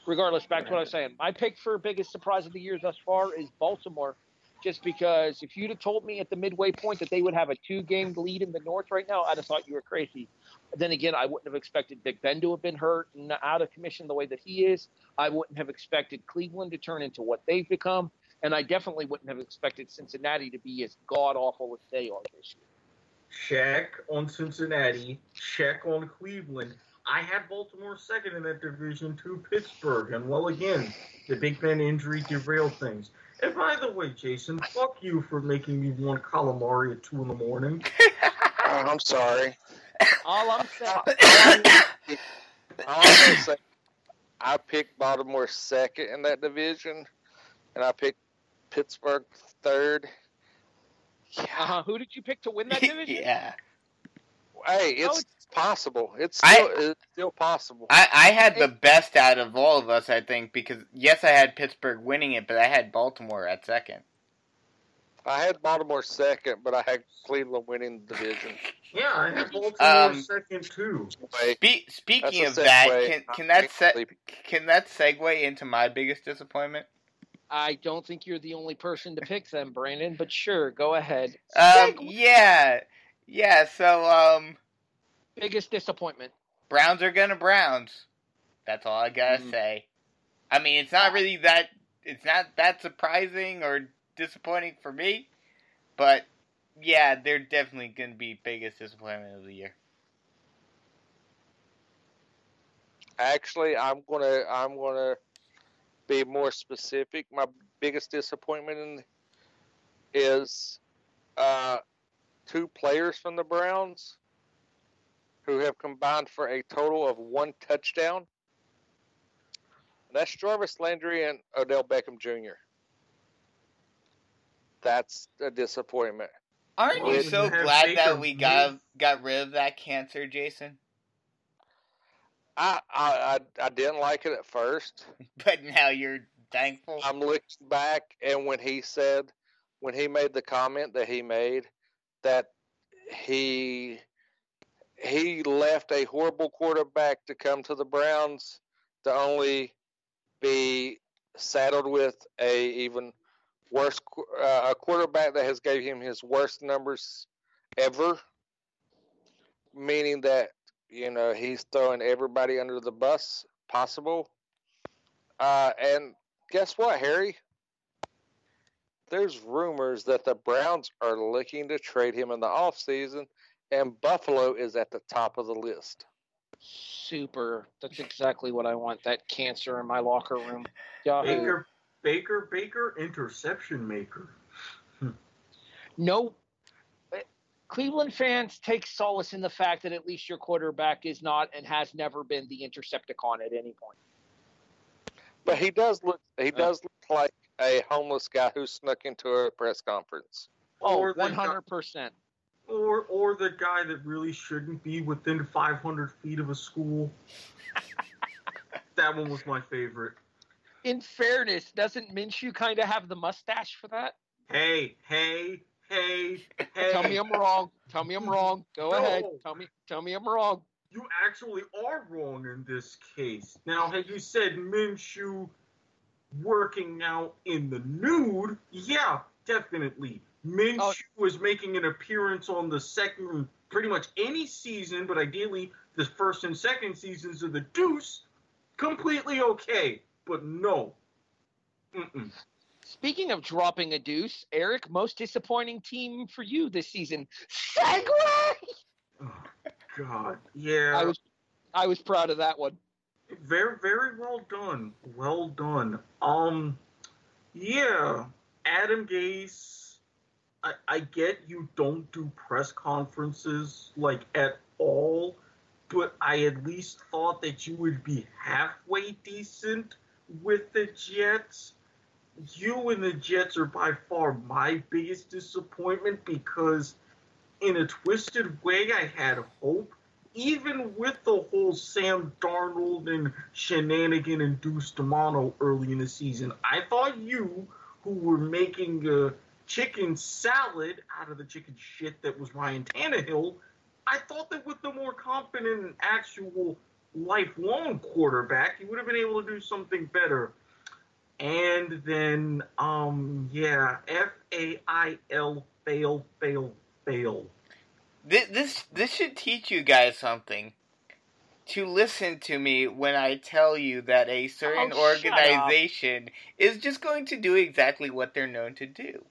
Regardless, back to what I was saying. My pick for biggest surprise of the year thus far is Baltimore, just because if you'd have told me at the midway point that they would have a two-game lead in the North right now, I'd have thought you were crazy. Then again, I wouldn't have expected Big Ben to have been hurt and out of commission the way that he is. I wouldn't have expected Cleveland to turn into what they've become, and I definitely wouldn't have expected Cincinnati to be as god awful as they are this year. Check on Cincinnati. Check on Cleveland. I had Baltimore second in that division to Pittsburgh. And well, again, the Big Ben injury derailed things. And by the way, Jason, fuck you for making me want calamari at 2 in the morning. Oh, I'm sorry. All I'm saying, I'm gonna say I picked Baltimore second in that division, and I picked Pittsburgh third. Yeah. uh-huh, who did you pick to win that division? yeah. Hey, No, it's possible. It's I- still, it's still possible. I, I had the best out of all of us, I think, because yes, I had Pittsburgh winning it, but I had Baltimore at second. I had Baltimore second, but I had Cleveland winning the division. Yeah, I had Baltimore Um, second too. Spe- speaking of that, can can that se- can that segue into my biggest disappointment? I don't think you're the only person to pick them, Brandon, but sure, go ahead. Um, yeah, yeah. So, um, Biggest disappointment. Browns are gonna Browns. That's all I gotta Mm. say. I mean, it's not really that. It's not that surprising or disappointing for me, but yeah, they're definitely gonna be biggest disappointment of the year. Actually, I'm gonna I'm gonna be more specific. My biggest disappointment in, is uh, two players from the Browns who have combined for a total of one touchdown. That's Jarvis Landry and Odell Beckham Jr. That's a disappointment. Aren't you you so glad Baker that we got Mayfield. got rid of that cancer, Jason? I I I, I didn't like it at first. But now you're thankful. I'm looking back, and when he said, when he made the comment that he made, that he he left a horrible quarterback to come to the Browns to only be saddled with a even worse qu- uh, a quarterback that has gave him his worst numbers ever, meaning that you know he's throwing everybody under the bus possible. Uh, and guess what, Harry? There's rumors that the Browns are looking to trade him in the offseason, and Buffalo is at the top of the list. Super. That's exactly what I want. That cancer in my locker room. Yahoo. Baker, Baker, Baker, interception maker. No. eh, Cleveland fans take solace in the fact that at least your quarterback is not and has never been the Intercepticon at any point. But he does look Uh. he does look like a homeless guy who snuck into a press conference. Oh, 100%. Or or the guy that really shouldn't be within 500 feet of a school. that one was my favorite. In fairness, doesn't Minshew kind of have the mustache for that? Hey, hey, hey, hey. Tell me I'm wrong. Tell me I'm wrong. Go ahead. Tell me tell me I'm wrong. You actually are wrong in this case. Now, had you said Minshew working out in the nude, yeah, definitely. Oh. Minshew Oh. was making an appearance on the second, pretty much any season, but ideally the first and second seasons of the Deuce, completely okay. But no. Mm-mm. Speaking of dropping a deuce, Eric, most disappointing team for you this season. Segway! Oh, God. Yeah. I was I was proud of that one. Very, very well done. Well done. Um, yeah, Adam Gase. I, I get you don't do press conferences like at all, but I at least thought that you would be halfway decent with the Jets. You and the Jets are by far my biggest disappointment because, in a twisted way, I had hope even with the whole Sam Darnold and shenanigan induced mono early in the season, I thought you, who were making a chicken salad out of the chicken shit that was Ryan Tannehill, I thought that with the more confident and actual lifelong quarterback, you would have been able to do something better. And then, um, yeah, F A I L, fail, fail, fail. This, this this should teach you guys something. To listen to me when I tell you that a certain Oh, organization is just going to do exactly what they're known to do.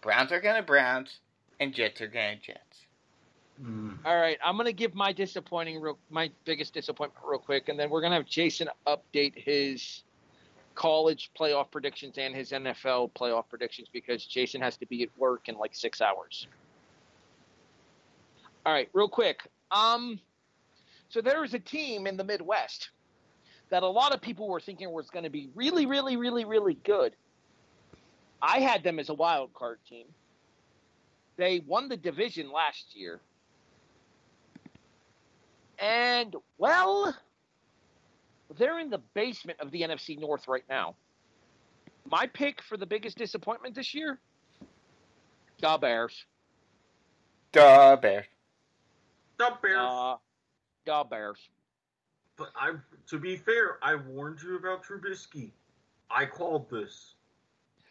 Browns are gonna Browns, and Jets are gonna Jets. Mm. All right, I'm gonna give my disappointing, real, my biggest disappointment, real quick, and then we're gonna have Jason update his college playoff predictions and his NFL playoff predictions because Jason has to be at work in like six hours. All right, real quick. Um, so there was a team in the Midwest that a lot of people were thinking was going to be really, really, really, really good. I had them as a wild card team. They won the division last year. And, well, they're in the basement of the NFC North right now. My pick for the biggest disappointment this year? the Bears. Duh, Bears. The Bears. Uh, the Bears. But I, to be fair, I warned you about Trubisky. I called this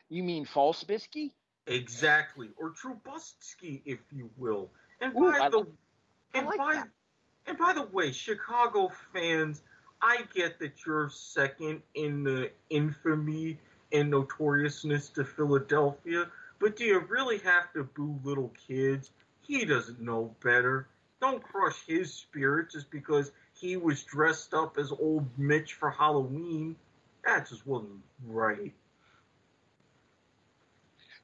You mean false bisky? exactly, or Trubusky, if you will. And Ooh, by I the like- I and like by that. And by the way, Chicago fans, I get that you're second in the infamy and notoriousness to Philadelphia, but do you really have to boo little kids? He doesn't know better. Don't crush his spirit just because he was dressed up as old Mitch for Halloween. That just wasn't right.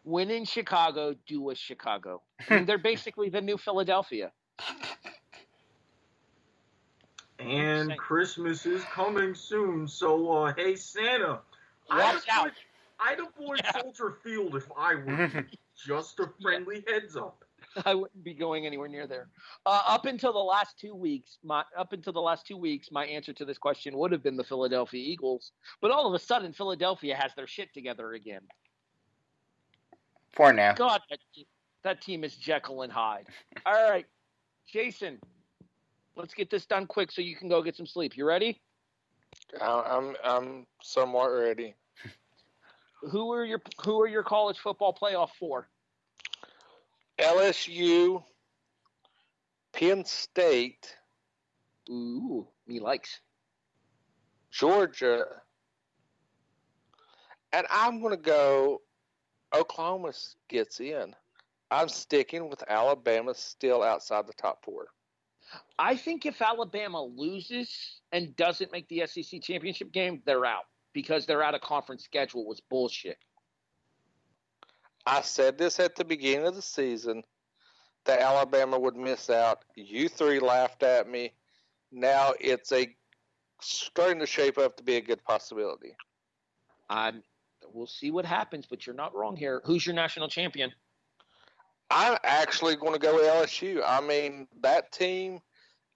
When in Chicago, do a Chicago. I mean, they're basically the new Philadelphia. And Thank- Christmas is coming soon, so uh, hey Santa, I'd Watch out. avoid, I'd avoid Yeah. Soldier Field if I were you. just a friendly heads up. I wouldn't be going anywhere near there. Uh, up until the last two weeks, my up until the last two weeks, my answer to this question would have been the Philadelphia Eagles. But all of a sudden, Philadelphia has their shit together again. For now. God, that, that team is Jekyll and Hyde. All right, Jason, let's get this done quick so you can go get some sleep. You ready? I- I'm I'm somewhat ready. Who are your Who are your college football playoff for? LSU, Penn State, Ooh, me likes. Georgia, and I'm going to go. Oklahoma gets in. I'm sticking with Alabama still outside the top four. I think if Alabama loses and doesn't make the SEC championship game, they're out because their out of conference schedule was bullshit. I said this at the beginning of the season that Alabama would miss out. You three laughed at me. Now it's a starting to shape up to be a good possibility. I'm, we'll see what happens, but you're not wrong here. Who's your national champion? I'm actually going to go LSU. I mean, that team,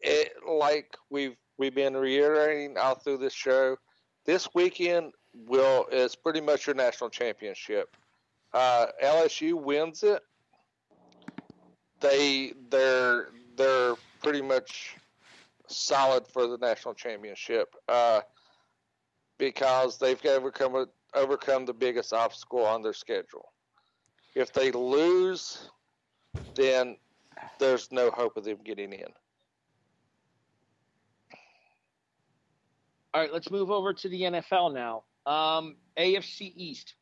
it, like we've we've been reiterating all through this show, this weekend will is pretty much your national championship. Uh, LSU wins it. They they're they're pretty much solid for the national championship uh, because they've overcome overcome the biggest obstacle on their schedule. If they lose, then there's no hope of them getting in. All right, let's move over to the NFL now. Um, AFC East.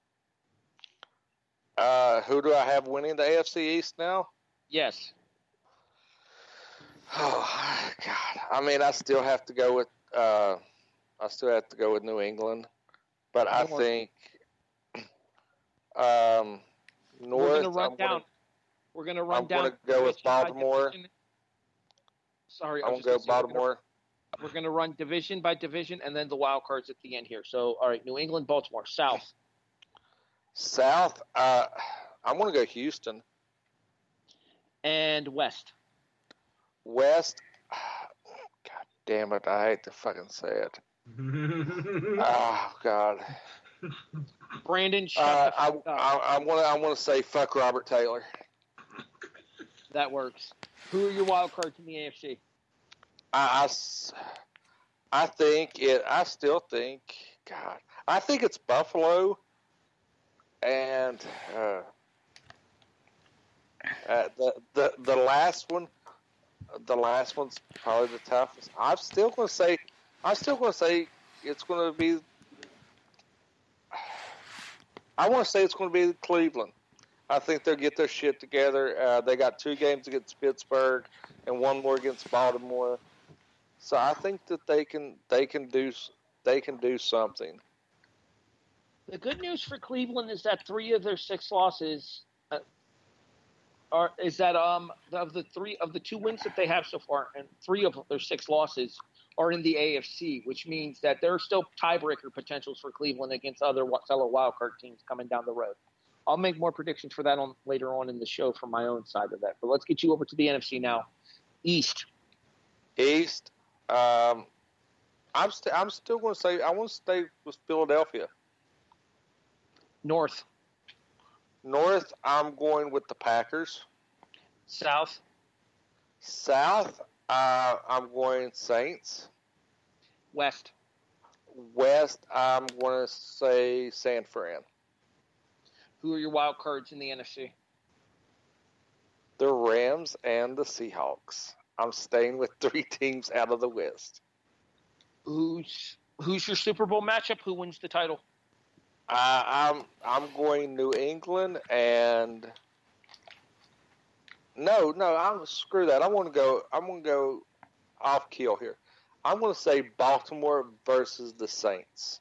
Uh, who do I have winning the AFC East now? Yes. Oh God, I mean, I still have to go with. Uh, I still have to go with New England, but I think um, North. We're gonna run I'm down. Gonna, we're gonna run I'm down. gonna go with Baltimore. Sorry, I I'm gonna go gonna we're gonna- Baltimore. We're gonna run division by division and then the wild cards at the end here. So, all right, New England, Baltimore, South, South. Uh, I'm gonna go Houston. and West. West. God damn it! I hate to fucking say it. Oh God. Brandon, shut Uh, the I, up. I, I want to I want to say fuck Robert Taylor. That works. Who are your wild cards in the AFC? I, I think it. I still think. God, I think it's Buffalo, and uh, uh, the the the last one. The last one's probably the toughest. I'm still going to say. I'm still going to say it's going to be. I want to say it's going to be Cleveland. I think they'll get their shit together. Uh, they got two games against Pittsburgh and one more against Baltimore. So I think that they can they can do they can do something. The good news for Cleveland is that three of their six losses uh, are is that um of the three of the two wins that they have so far, and three of their six losses are in the AFC, which means that there are still tiebreaker potentials for Cleveland against other fellow wildcard teams coming down the road. I'll make more predictions for that on later on in the show from my own side of that. But let's get you over to the NFC now. East, East, um, I'm st- I'm still going to say I want to stay with Philadelphia. North, North, I'm going with the Packers. South, South, uh, I'm going Saints. West, West, I'm going to say San Fran. Who are your wild cards in the NFC? The Rams and the Seahawks. I'm staying with three teams out of the West. Who's who's your Super Bowl matchup? Who wins the title? Uh, I'm I'm going New England and no no I'm screw that I want to go I'm going to go off keel here. I'm going to say Baltimore versus the Saints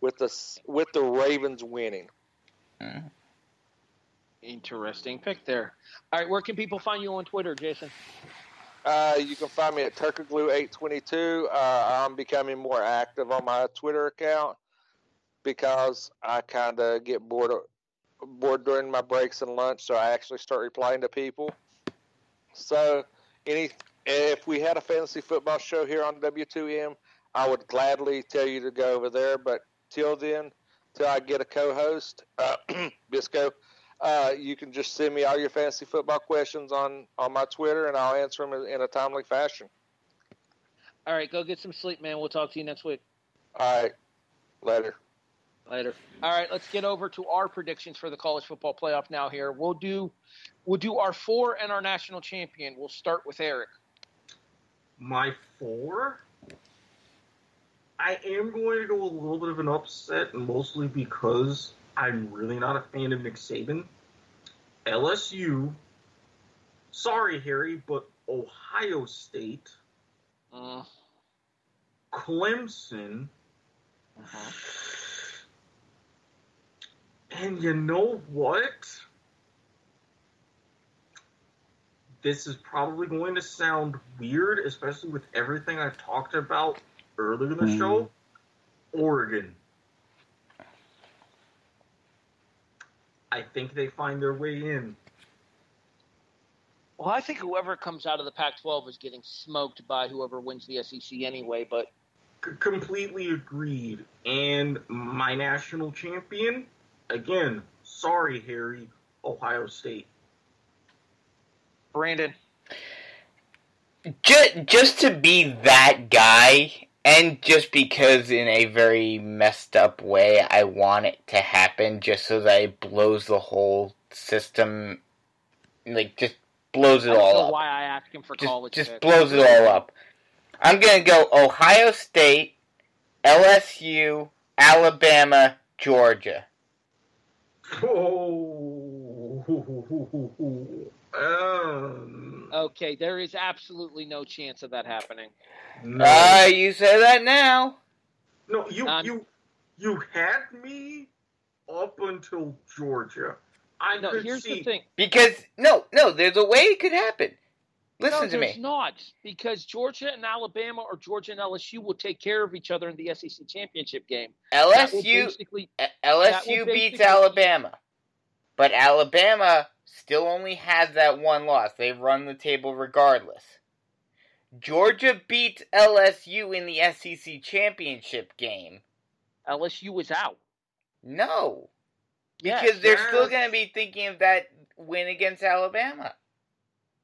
with the with the Ravens winning. Interesting pick there. All right, where can people find you on Twitter, Jason? Uh, you can find me at Turkerglue822. Uh, I'm becoming more active on my Twitter account because I kind of get bored bored during my breaks and lunch, so I actually start replying to people. So, any if we had a fantasy football show here on W2M, I would gladly tell you to go over there. But till then, till I get a co-host, uh, Bisco, uh, you can just send me all your fantasy football questions on on my Twitter, and I'll answer them in, in a timely fashion. All right, go get some sleep, man. We'll talk to you next week. All right, later. Later. All right, let's get over to our predictions for the college football playoff now. Here, we'll do we'll do our four and our national champion. We'll start with Erik. My four. I am going to go a little bit of an upset, mostly because I'm really not a fan of Nick Saban. LSU. Sorry, Harry, but Ohio State, Mm, Clemson, uh-huh. and you know what? This is probably going to sound weird, especially with everything I've talked about earlier in the Mhm. show. Oregon. I think they find their way in. Well, I think whoever comes out of the Pac-12 is getting smoked by whoever wins the SEC anyway. But C- completely agreed. And my national champion, again, sorry, Harry, Ohio State. Brandon, Just, just to be that guy, and just because in a very messed up way, I want it to happen, just so that it blows the whole system, like just blows I it don't all know up. why I asked him for just, college. just picks. blows it all up. I'm gonna go Ohio State, LSU, Alabama, Georgia. Oh, um, Okay, there is absolutely no chance of that happening. No, Ah, you say that now. no, you Um, you you had me up until Georgia. I No, could here's see. the thing. Because no, no, there's a way it could happen. Listen no, to there's me. not because Georgia and Alabama or Georgia and LSU will take care of each other in the SEC championship game. LSU basically Uh, That will LSU beats Alabama, but Alabama still only has that one loss. They run the table regardless. Georgia beats LSU in the SEC championship game. LSU was out. No, Yes. because they're still going to be thinking of that win against Alabama.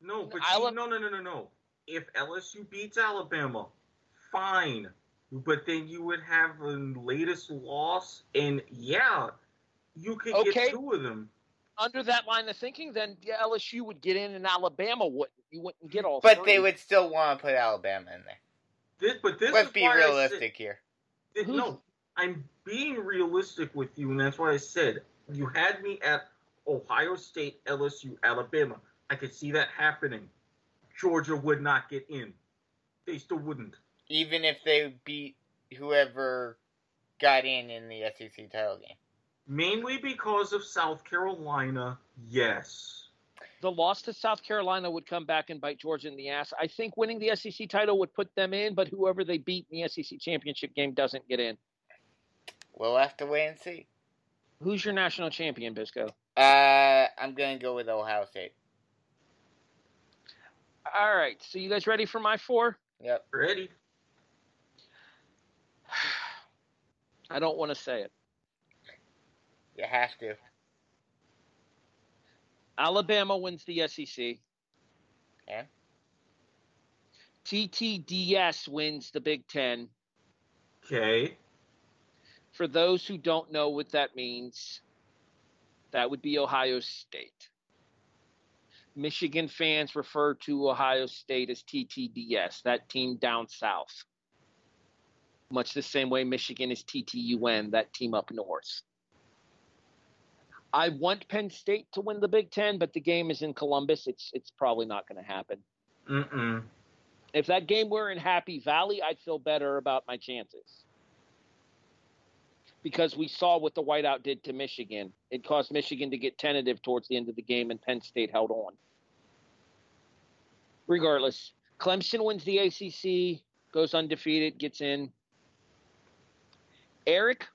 No, but Ala- see, no, no, no, no, no. If LSU beats Alabama, fine. But then you would have the latest loss, and yeah, you could Okay. get two of them. Under that line of thinking, then yeah, LSU would get in and Alabama wouldn't. You wouldn't get all. But three. they would still want to put Alabama in there. This, but this Let's is be why I said- realistic here. Th- Who's- no, I'm being realistic with you, and that's why I said you had me at Ohio State, LSU, Alabama. I could see that happening. Georgia would not get in. They still wouldn't. Even if they beat whoever got in in the SEC title game. Mainly because of South Carolina, yes. the loss to South Carolina would come back and bite Georgia in the ass. I think winning the SEC title would put them in, but whoever they beat in the SEC championship game doesn't get in. We'll have to wait and see. Who's your national champion, Bisco? Uh, I'm gonna go with Ohio State. All right, so you guys ready for my four? Yep. Ready? I don't want to say it. You have to. Alabama wins the SEC. Okay. TTDS wins the Big Ten. Okay. For those who don't know what that means, that would be Ohio State. Michigan fans refer to Ohio State as TTDS, that team down south. Much the same way Michigan is TTUN, that team up north. I want Penn State to win the Big Ten, but the game is in Columbus. It's it's probably not going to happen. Mm-mm. If that game were in Happy Valley, I'd feel better about my chances. Because we saw what the whiteout did to Michigan. It caused Michigan to get tentative towards the end of the game, and Penn State held on. Regardless, Clemson wins the ACC, goes undefeated, gets in. Erik,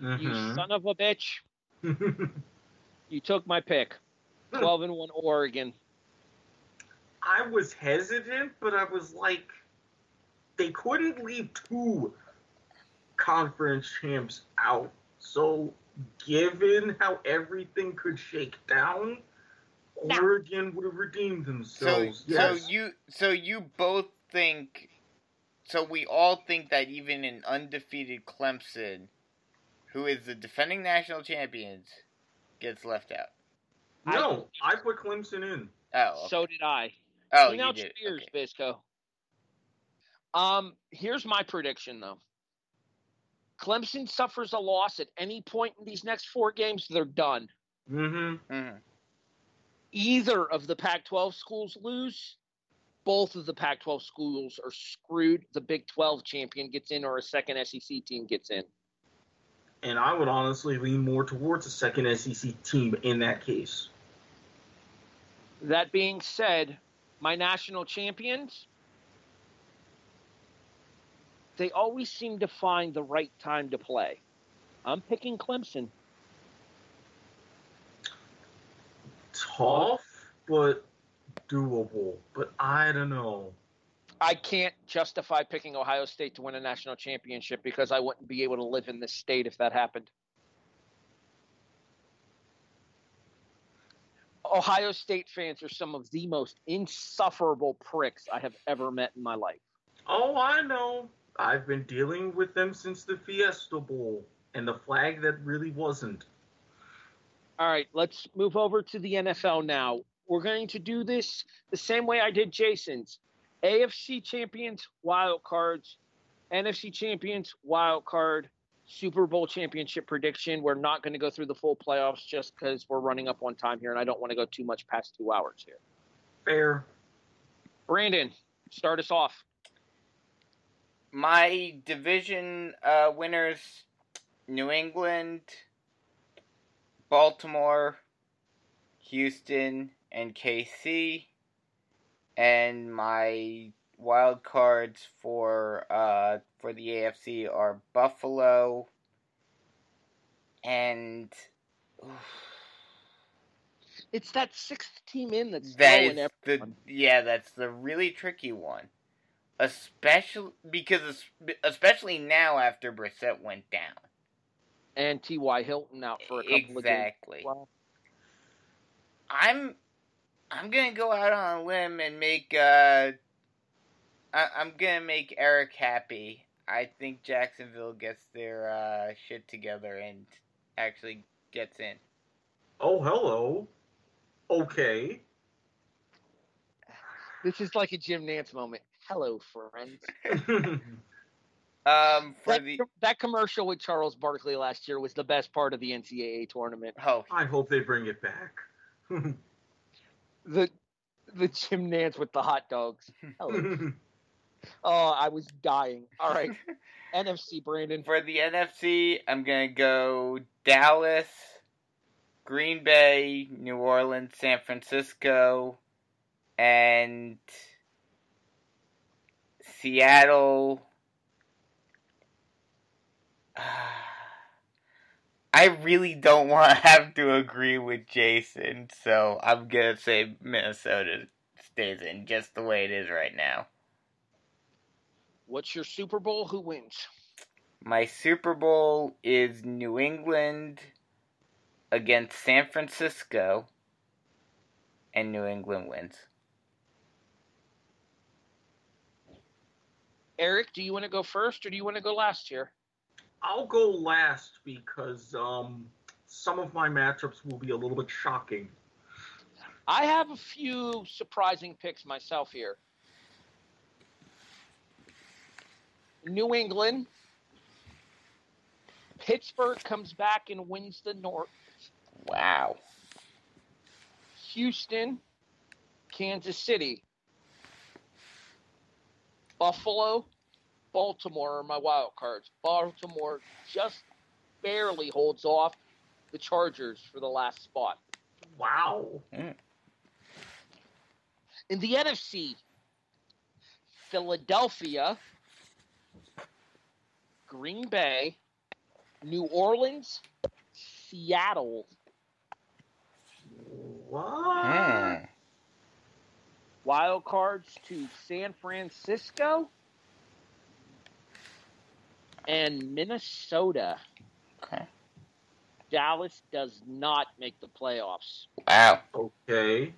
you Mhm. son of a bitch, you took my pick. 12 and 1 Oregon. I was hesitant, but I was like, they couldn't leave two conference champs out. So, given how everything could shake down, Oregon would have redeemed themselves. so yes. you, so you both think, so we all think that even an undefeated Clemson, who is the defending national champions, gets left out. no, I put Clemson in. Oh, okay. So did I. oh, Clean you out did. your ears, Okay. Bisco. Um, here's my prediction though. Clemson suffers a loss at any point in these next four games, they're done. Mm-hmm. Mhm. Either of the Pac 12 schools lose, both of the Pac 12 schools are screwed. The Big 12 champion gets in, or a second SEC team gets in. And I would honestly lean more towards a second SEC team in that case. That being said, my national champions, they always seem to find the right time to play. I'm picking Clemson. Tough, but doable. But I don't know. I can't justify picking Ohio State to win a national championship because I wouldn't be able to live in this state if that happened. Ohio State fans are some of the most insufferable pricks I have ever met in my life. Oh, I know. I've been dealing with them since the Fiesta Bowl and the flag that really wasn't. All right, let's move over to the NFL now. We're going to do this the same way I did Jason's. AFC champions, wild cards. NFC champions, wild card. Super Bowl championship prediction. We're not going to go through the full playoffs just because we're running up on time here, and I don't want to go too much past two hours here. Fair. Brandon, start us off. My division uh, winners New England, Baltimore, Houston, and KC. And my wild cards for uh, for the AFC are Buffalo and oof, It's that sixth team in that's that is the yeah that's the really tricky one, especially because especially now after Brissett went down. and T.Y. Hilton out for a couple of games. exactly. I'm I'm gonna go out on a limb and make uh I, I'm gonna make Erik happy. I think Jacksonville gets their uh, shit together and actually gets in. Oh, hello. Okay. this is like a Jim Nantz moment. Hello, friends. Um, for That, the that commercial with Charles Barkley last year was the best part of the NCAA tournament. oh I hope they bring it back. The the Jim Nantz with the hot dogs. Oh, I was dying. All right, NFC Brandon. for the NFC, I'm gonna go Dallas, Green Bay, New Orleans, San Francisco, and Seattle. I really don't want to have to agree with Jason, so I'm gonna say Minnesota stays in just the way it is right now. What's your Super Bowl? Who wins? My Super Bowl is New England against San Francisco, and New England wins. Erik, do you want to go first or do you want to go last here? I'll go last because um, some of my matchups will be a little bit shocking. I have a few surprising picks myself here. New England. Pittsburgh comes back and wins the North. Wow. Houston, Kansas City, Buffalo, Baltimore are my wild cards. Baltimore just barely holds off the Chargers for the last spot. Wow. In the NFC, Philadelphia, Green Bay, New Orleans, Seattle. What? Hmm. Wild cards to San Francisco and Minnesota. Okay. Dallas does not make the playoffs. Wow. Okay.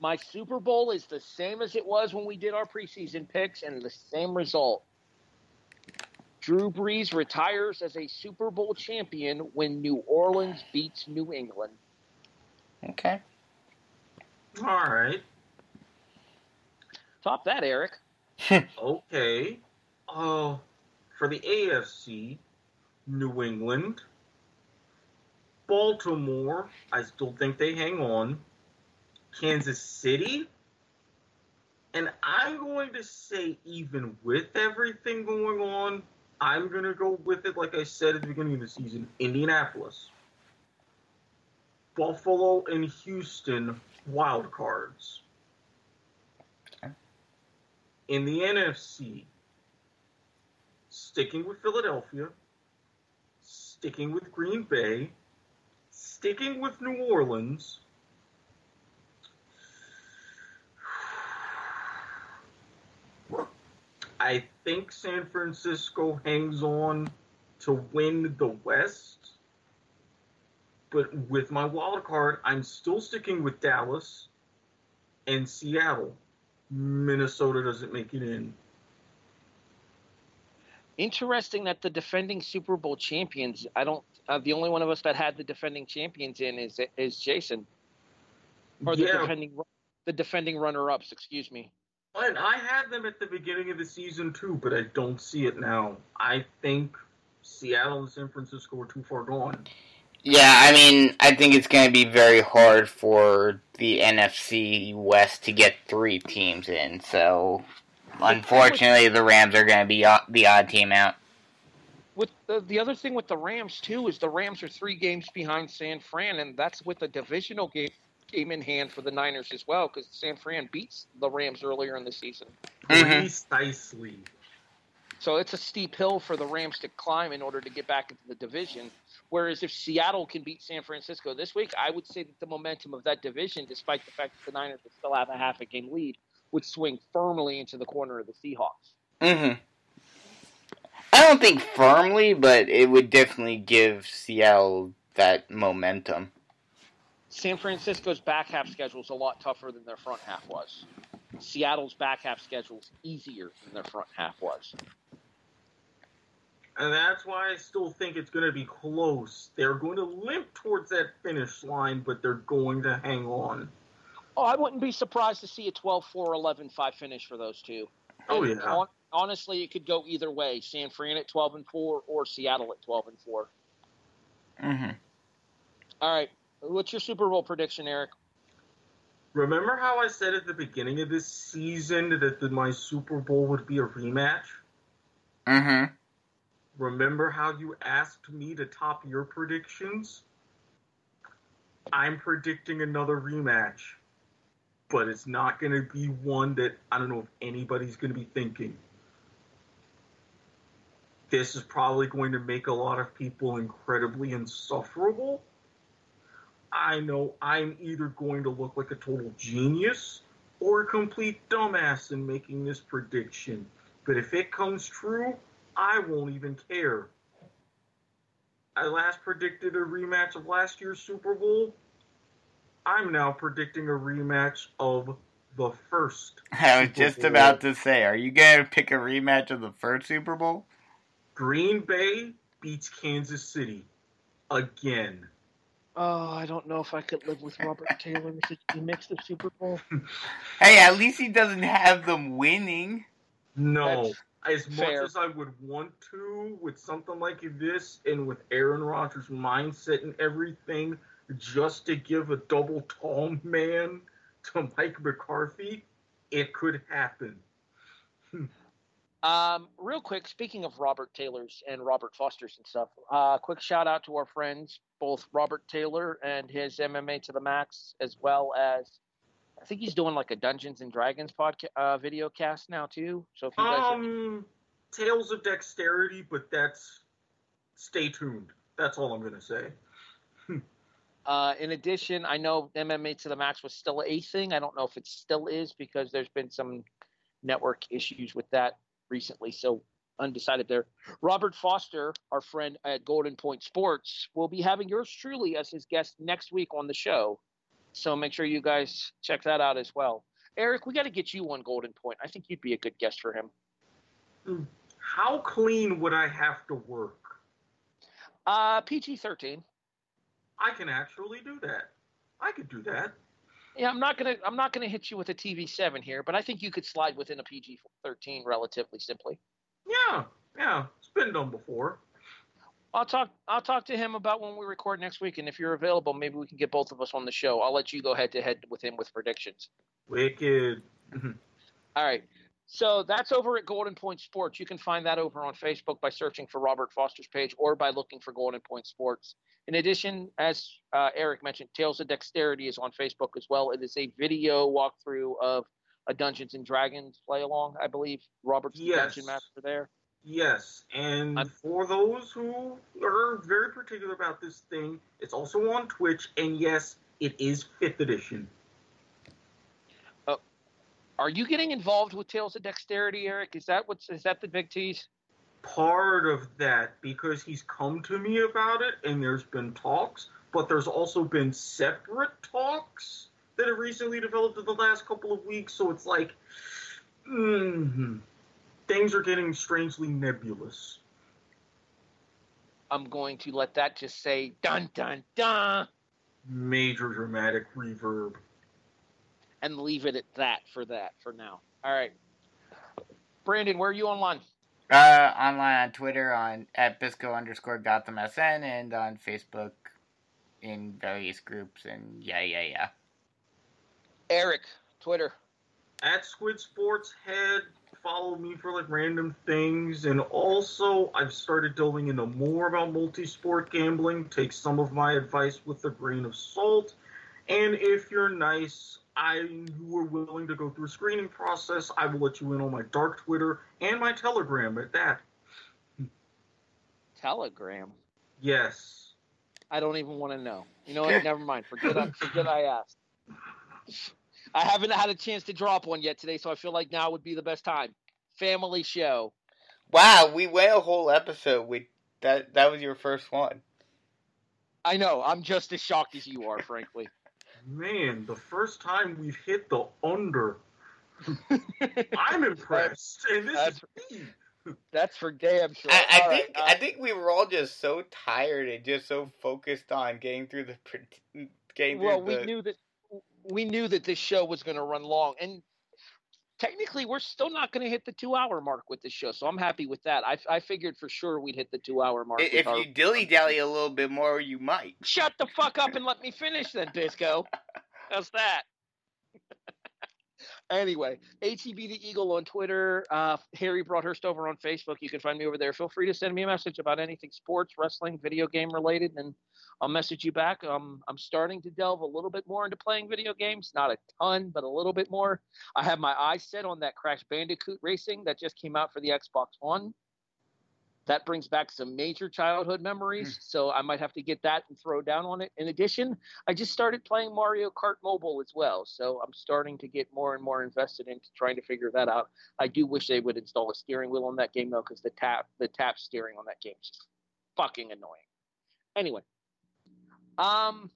My Super Bowl is the same as it was when we did our preseason picks and the same result. Drew Brees retires as a Super Bowl champion when New Orleans beats New England. Okay. All right. Top that, Erik. Okay. Uh, for the AFC, New England, Baltimore. I still think they hang on. Kansas City. And I'm going to say, even with everything going on, I'm going to go with it, like I said at the beginning of the season Indianapolis, Buffalo, and Houston wild cards. In the NFC, sticking with Philadelphia, sticking with Green Bay, sticking with New Orleans. I think San Francisco hangs on to win the West. But with my wild card, I'm still sticking with Dallas and Seattle. Minnesota doesn't make it in. Interesting that the defending Super Bowl champions, I don't, uh, the only one of us that had the defending champions in is is Jason. Or the yeah, defending the defending runner ups, excuse me. and I had them at the beginning of the season too, but I don't see it now. I think Seattle and San Francisco are too far gone. Yeah, I mean, I think it's going to be very hard for the NFC West to get three teams in. So, unfortunately, the Rams are going to be the odd team out. With the, the other thing with the Rams too is the Rams are three games behind San Fran, and that's with a divisional game game in hand for the Niners as well because San Fran beats the Rams earlier in the season. Mm-hmm. Precisely. So it's a steep hill for the Rams to climb in order to get back into the division. Whereas if Seattle can beat San Francisco this week, I would say that the momentum of that division, despite the fact that the Niners would still have a half a game lead, would swing firmly into the corner of the Seahawks. Mm-hmm. I don't think firmly, but it would definitely give Seattle that momentum. San Francisco's back half schedule is a lot tougher than their front half was. Seattle's back half schedule is easier than their front half was. And that's why I still think it's going to be close. They're going to limp towards that finish line, but they're going to hang on. Oh, I wouldn't be surprised to see a 12 4 11 5 finish for those two. Oh, yeah. On, honestly, it could go either way San Fran at 12 and 4 or Seattle at 12 and 4. Mm-hmm. All right. What's your Super Bowl prediction, Erik? Remember how I said at the beginning of this season that the, my Super Bowl would be a rematch? Mm-hmm. Remember how you asked me to top your predictions? I'm predicting another rematch, but it's not going to be one that I don't know if anybody's going to be thinking. This is probably going to make a lot of people incredibly insufferable I know I'm either going to look like a total genius or a complete dumbass in making this prediction. But if it comes true, I won't even care. I last predicted a rematch of last year's Super Bowl. I'm now predicting a rematch of the first. I was Super just Bowl. about to say, are you going to pick a rematch of the first Super Bowl? Green Bay beats Kansas City again. Oh, I don't know if I could live with Robert Taylor if he makes the Super Bowl. hey, at least he doesn't have them winning. No. That's as much as I would want to with something like this and with Aaron Rodgers' mindset and everything, just to give a double tall man to Mike McCarthy, it could happen. Um, real quick, speaking of Robert Taylor's and Robert Foster's and stuff, uh, quick shout out to our friends, both Robert Taylor and his MMA to the Max, as well as I think he's doing like a Dungeons and Dragons podcast uh, video cast now too. So if you guys um, are... Tales of Dexterity, but that's stay tuned. That's all I'm gonna say. Uh, in addition, I know MMA to the Max was still a thing. I don't know if it still is because there's been some network issues with that recently, so undecided there. Robert Foster, our friend at Golden Point Sports, will be having yours truly as his guest next week on the show. So make sure you guys check that out as well. Erik, we got to get you on Golden Point. I think you'd be a good guest for him. Hmm. How clean would I have to work? Uh, PG 13. I can actually do that. I could do that. Yeah, I'm not gonna I'm not gonna hit you with a TV seven here, but I think you could slide within a PG thirteen relatively simply. Yeah, yeah, it's been done before. I'll talk. I'll talk to him about when we record next week, and if you're available, maybe we can get both of us on the show. I'll let you go head to head with him with predictions. Wicked. All right. So that's over at Golden Point Sports. You can find that over on Facebook by searching for Robert Foster's page or by looking for Golden Point Sports. In addition, as uh, Erik mentioned, Tales of Dexterity is on Facebook as well. It is a video walkthrough of a Dungeons and Dragons play along, I believe. Robert's yes. the dungeon master there. Yes, and I'm, for those who are very particular about this thing, it's also on Twitch, and yes, it is fifth edition. Are you getting involved with Tales of Dexterity, Erik? Is that what's is that the big tease? Part of that because he's come to me about it, and there's been talks, but there's also been separate talks that have recently developed in the last couple of weeks. So it's like, mm, things are getting strangely nebulous. I'm going to let that just say dun dun dun. Major dramatic reverb and leave it at that for that for now. All right. Brandon, where are you online? Uh, online on Twitter on at Bisco underscore Gotham SN and on Facebook in various groups and yeah, yeah, yeah. Erik, Twitter. At Squid Sports Head, follow me for like random things, and also I've started delving into more about multi-sport gambling. Take some of my advice with a grain of salt, and if you're nice, I you are willing to go through a screening process. I will let you in on my dark Twitter and my Telegram at that. Telegram. Yes. I don't even want to know. You know what? Never mind. Forget I, forget I asked. I haven't had a chance to drop one yet today, so I feel like now would be the best time. Family show. Wow, we went a whole episode with that. That was your first one. I know. I'm just as shocked as you are, frankly. Man, the first time we've hit the under. I'm impressed, and this That's- is me. That's for damn sure. I, I think uh, I think we were all just so tired and just so focused on getting through the pre- getting through well, the. we knew that we knew that this show was going to run long, and technically, we're still not going to hit the two-hour mark with this show. So I'm happy with that. I, I figured for sure we'd hit the two-hour mark. If our- you dilly dally a little bit more, you might. shut the fuck up and let me finish, then, Bisco. How's that? Anyway, ATB the Eagle on Twitter, uh, Harry Broadhurst over on Facebook. You can find me over there. Feel free to send me a message about anything sports, wrestling, video game related, and I'll message you back. Um, I'm starting to delve a little bit more into playing video games. Not a ton, but a little bit more. I have my eyes set on that Crash Bandicoot racing that just came out for the Xbox One. That brings back some major childhood memories, so I might have to get that and throw down on it. In addition, I just started playing Mario Kart Mobile as well, so I'm starting to get more and more invested into trying to figure that out. I do wish they would install a steering wheel on that game though, because the tap the tap steering on that game is just fucking annoying. Anyway, um,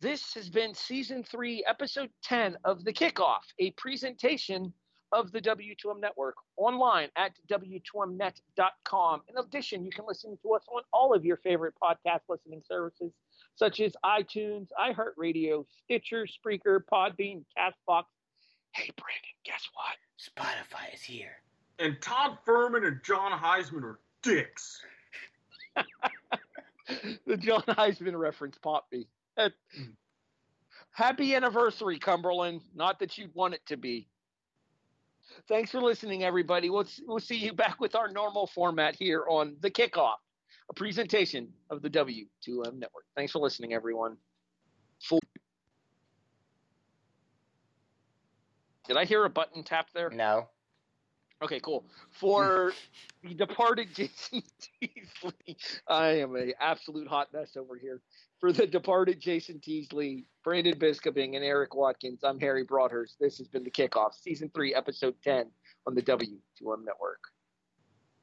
this has been season three, episode ten of the Kickoff, a presentation of the W2M Network online at W2Mnet.com. In addition, you can listen to us on all of your favorite podcast listening services such as iTunes, iHeartRadio, Stitcher, Spreaker, Podbean, Castbox. Hey, Brandon, guess what? Spotify is here. And Todd Furman and John Heisman are dicks. the John Heisman reference popped me. Happy anniversary, Cumberland. Not that you'd want it to be. Thanks for listening, everybody. We'll, we'll see you back with our normal format here on The Kickoff, a presentation of the W2M Network. Thanks for listening, everyone. Full- Did I hear a button tap there? No. Okay, cool. Mm. For the departed Jason Teasley, I am a absolute hot mess over here. For the departed Jason Teasley, Brandon Biskobing, and Erik Watkins, I'm Harry Broadhurst. This has been the kickoff, season three, episode ten on the W2M Network.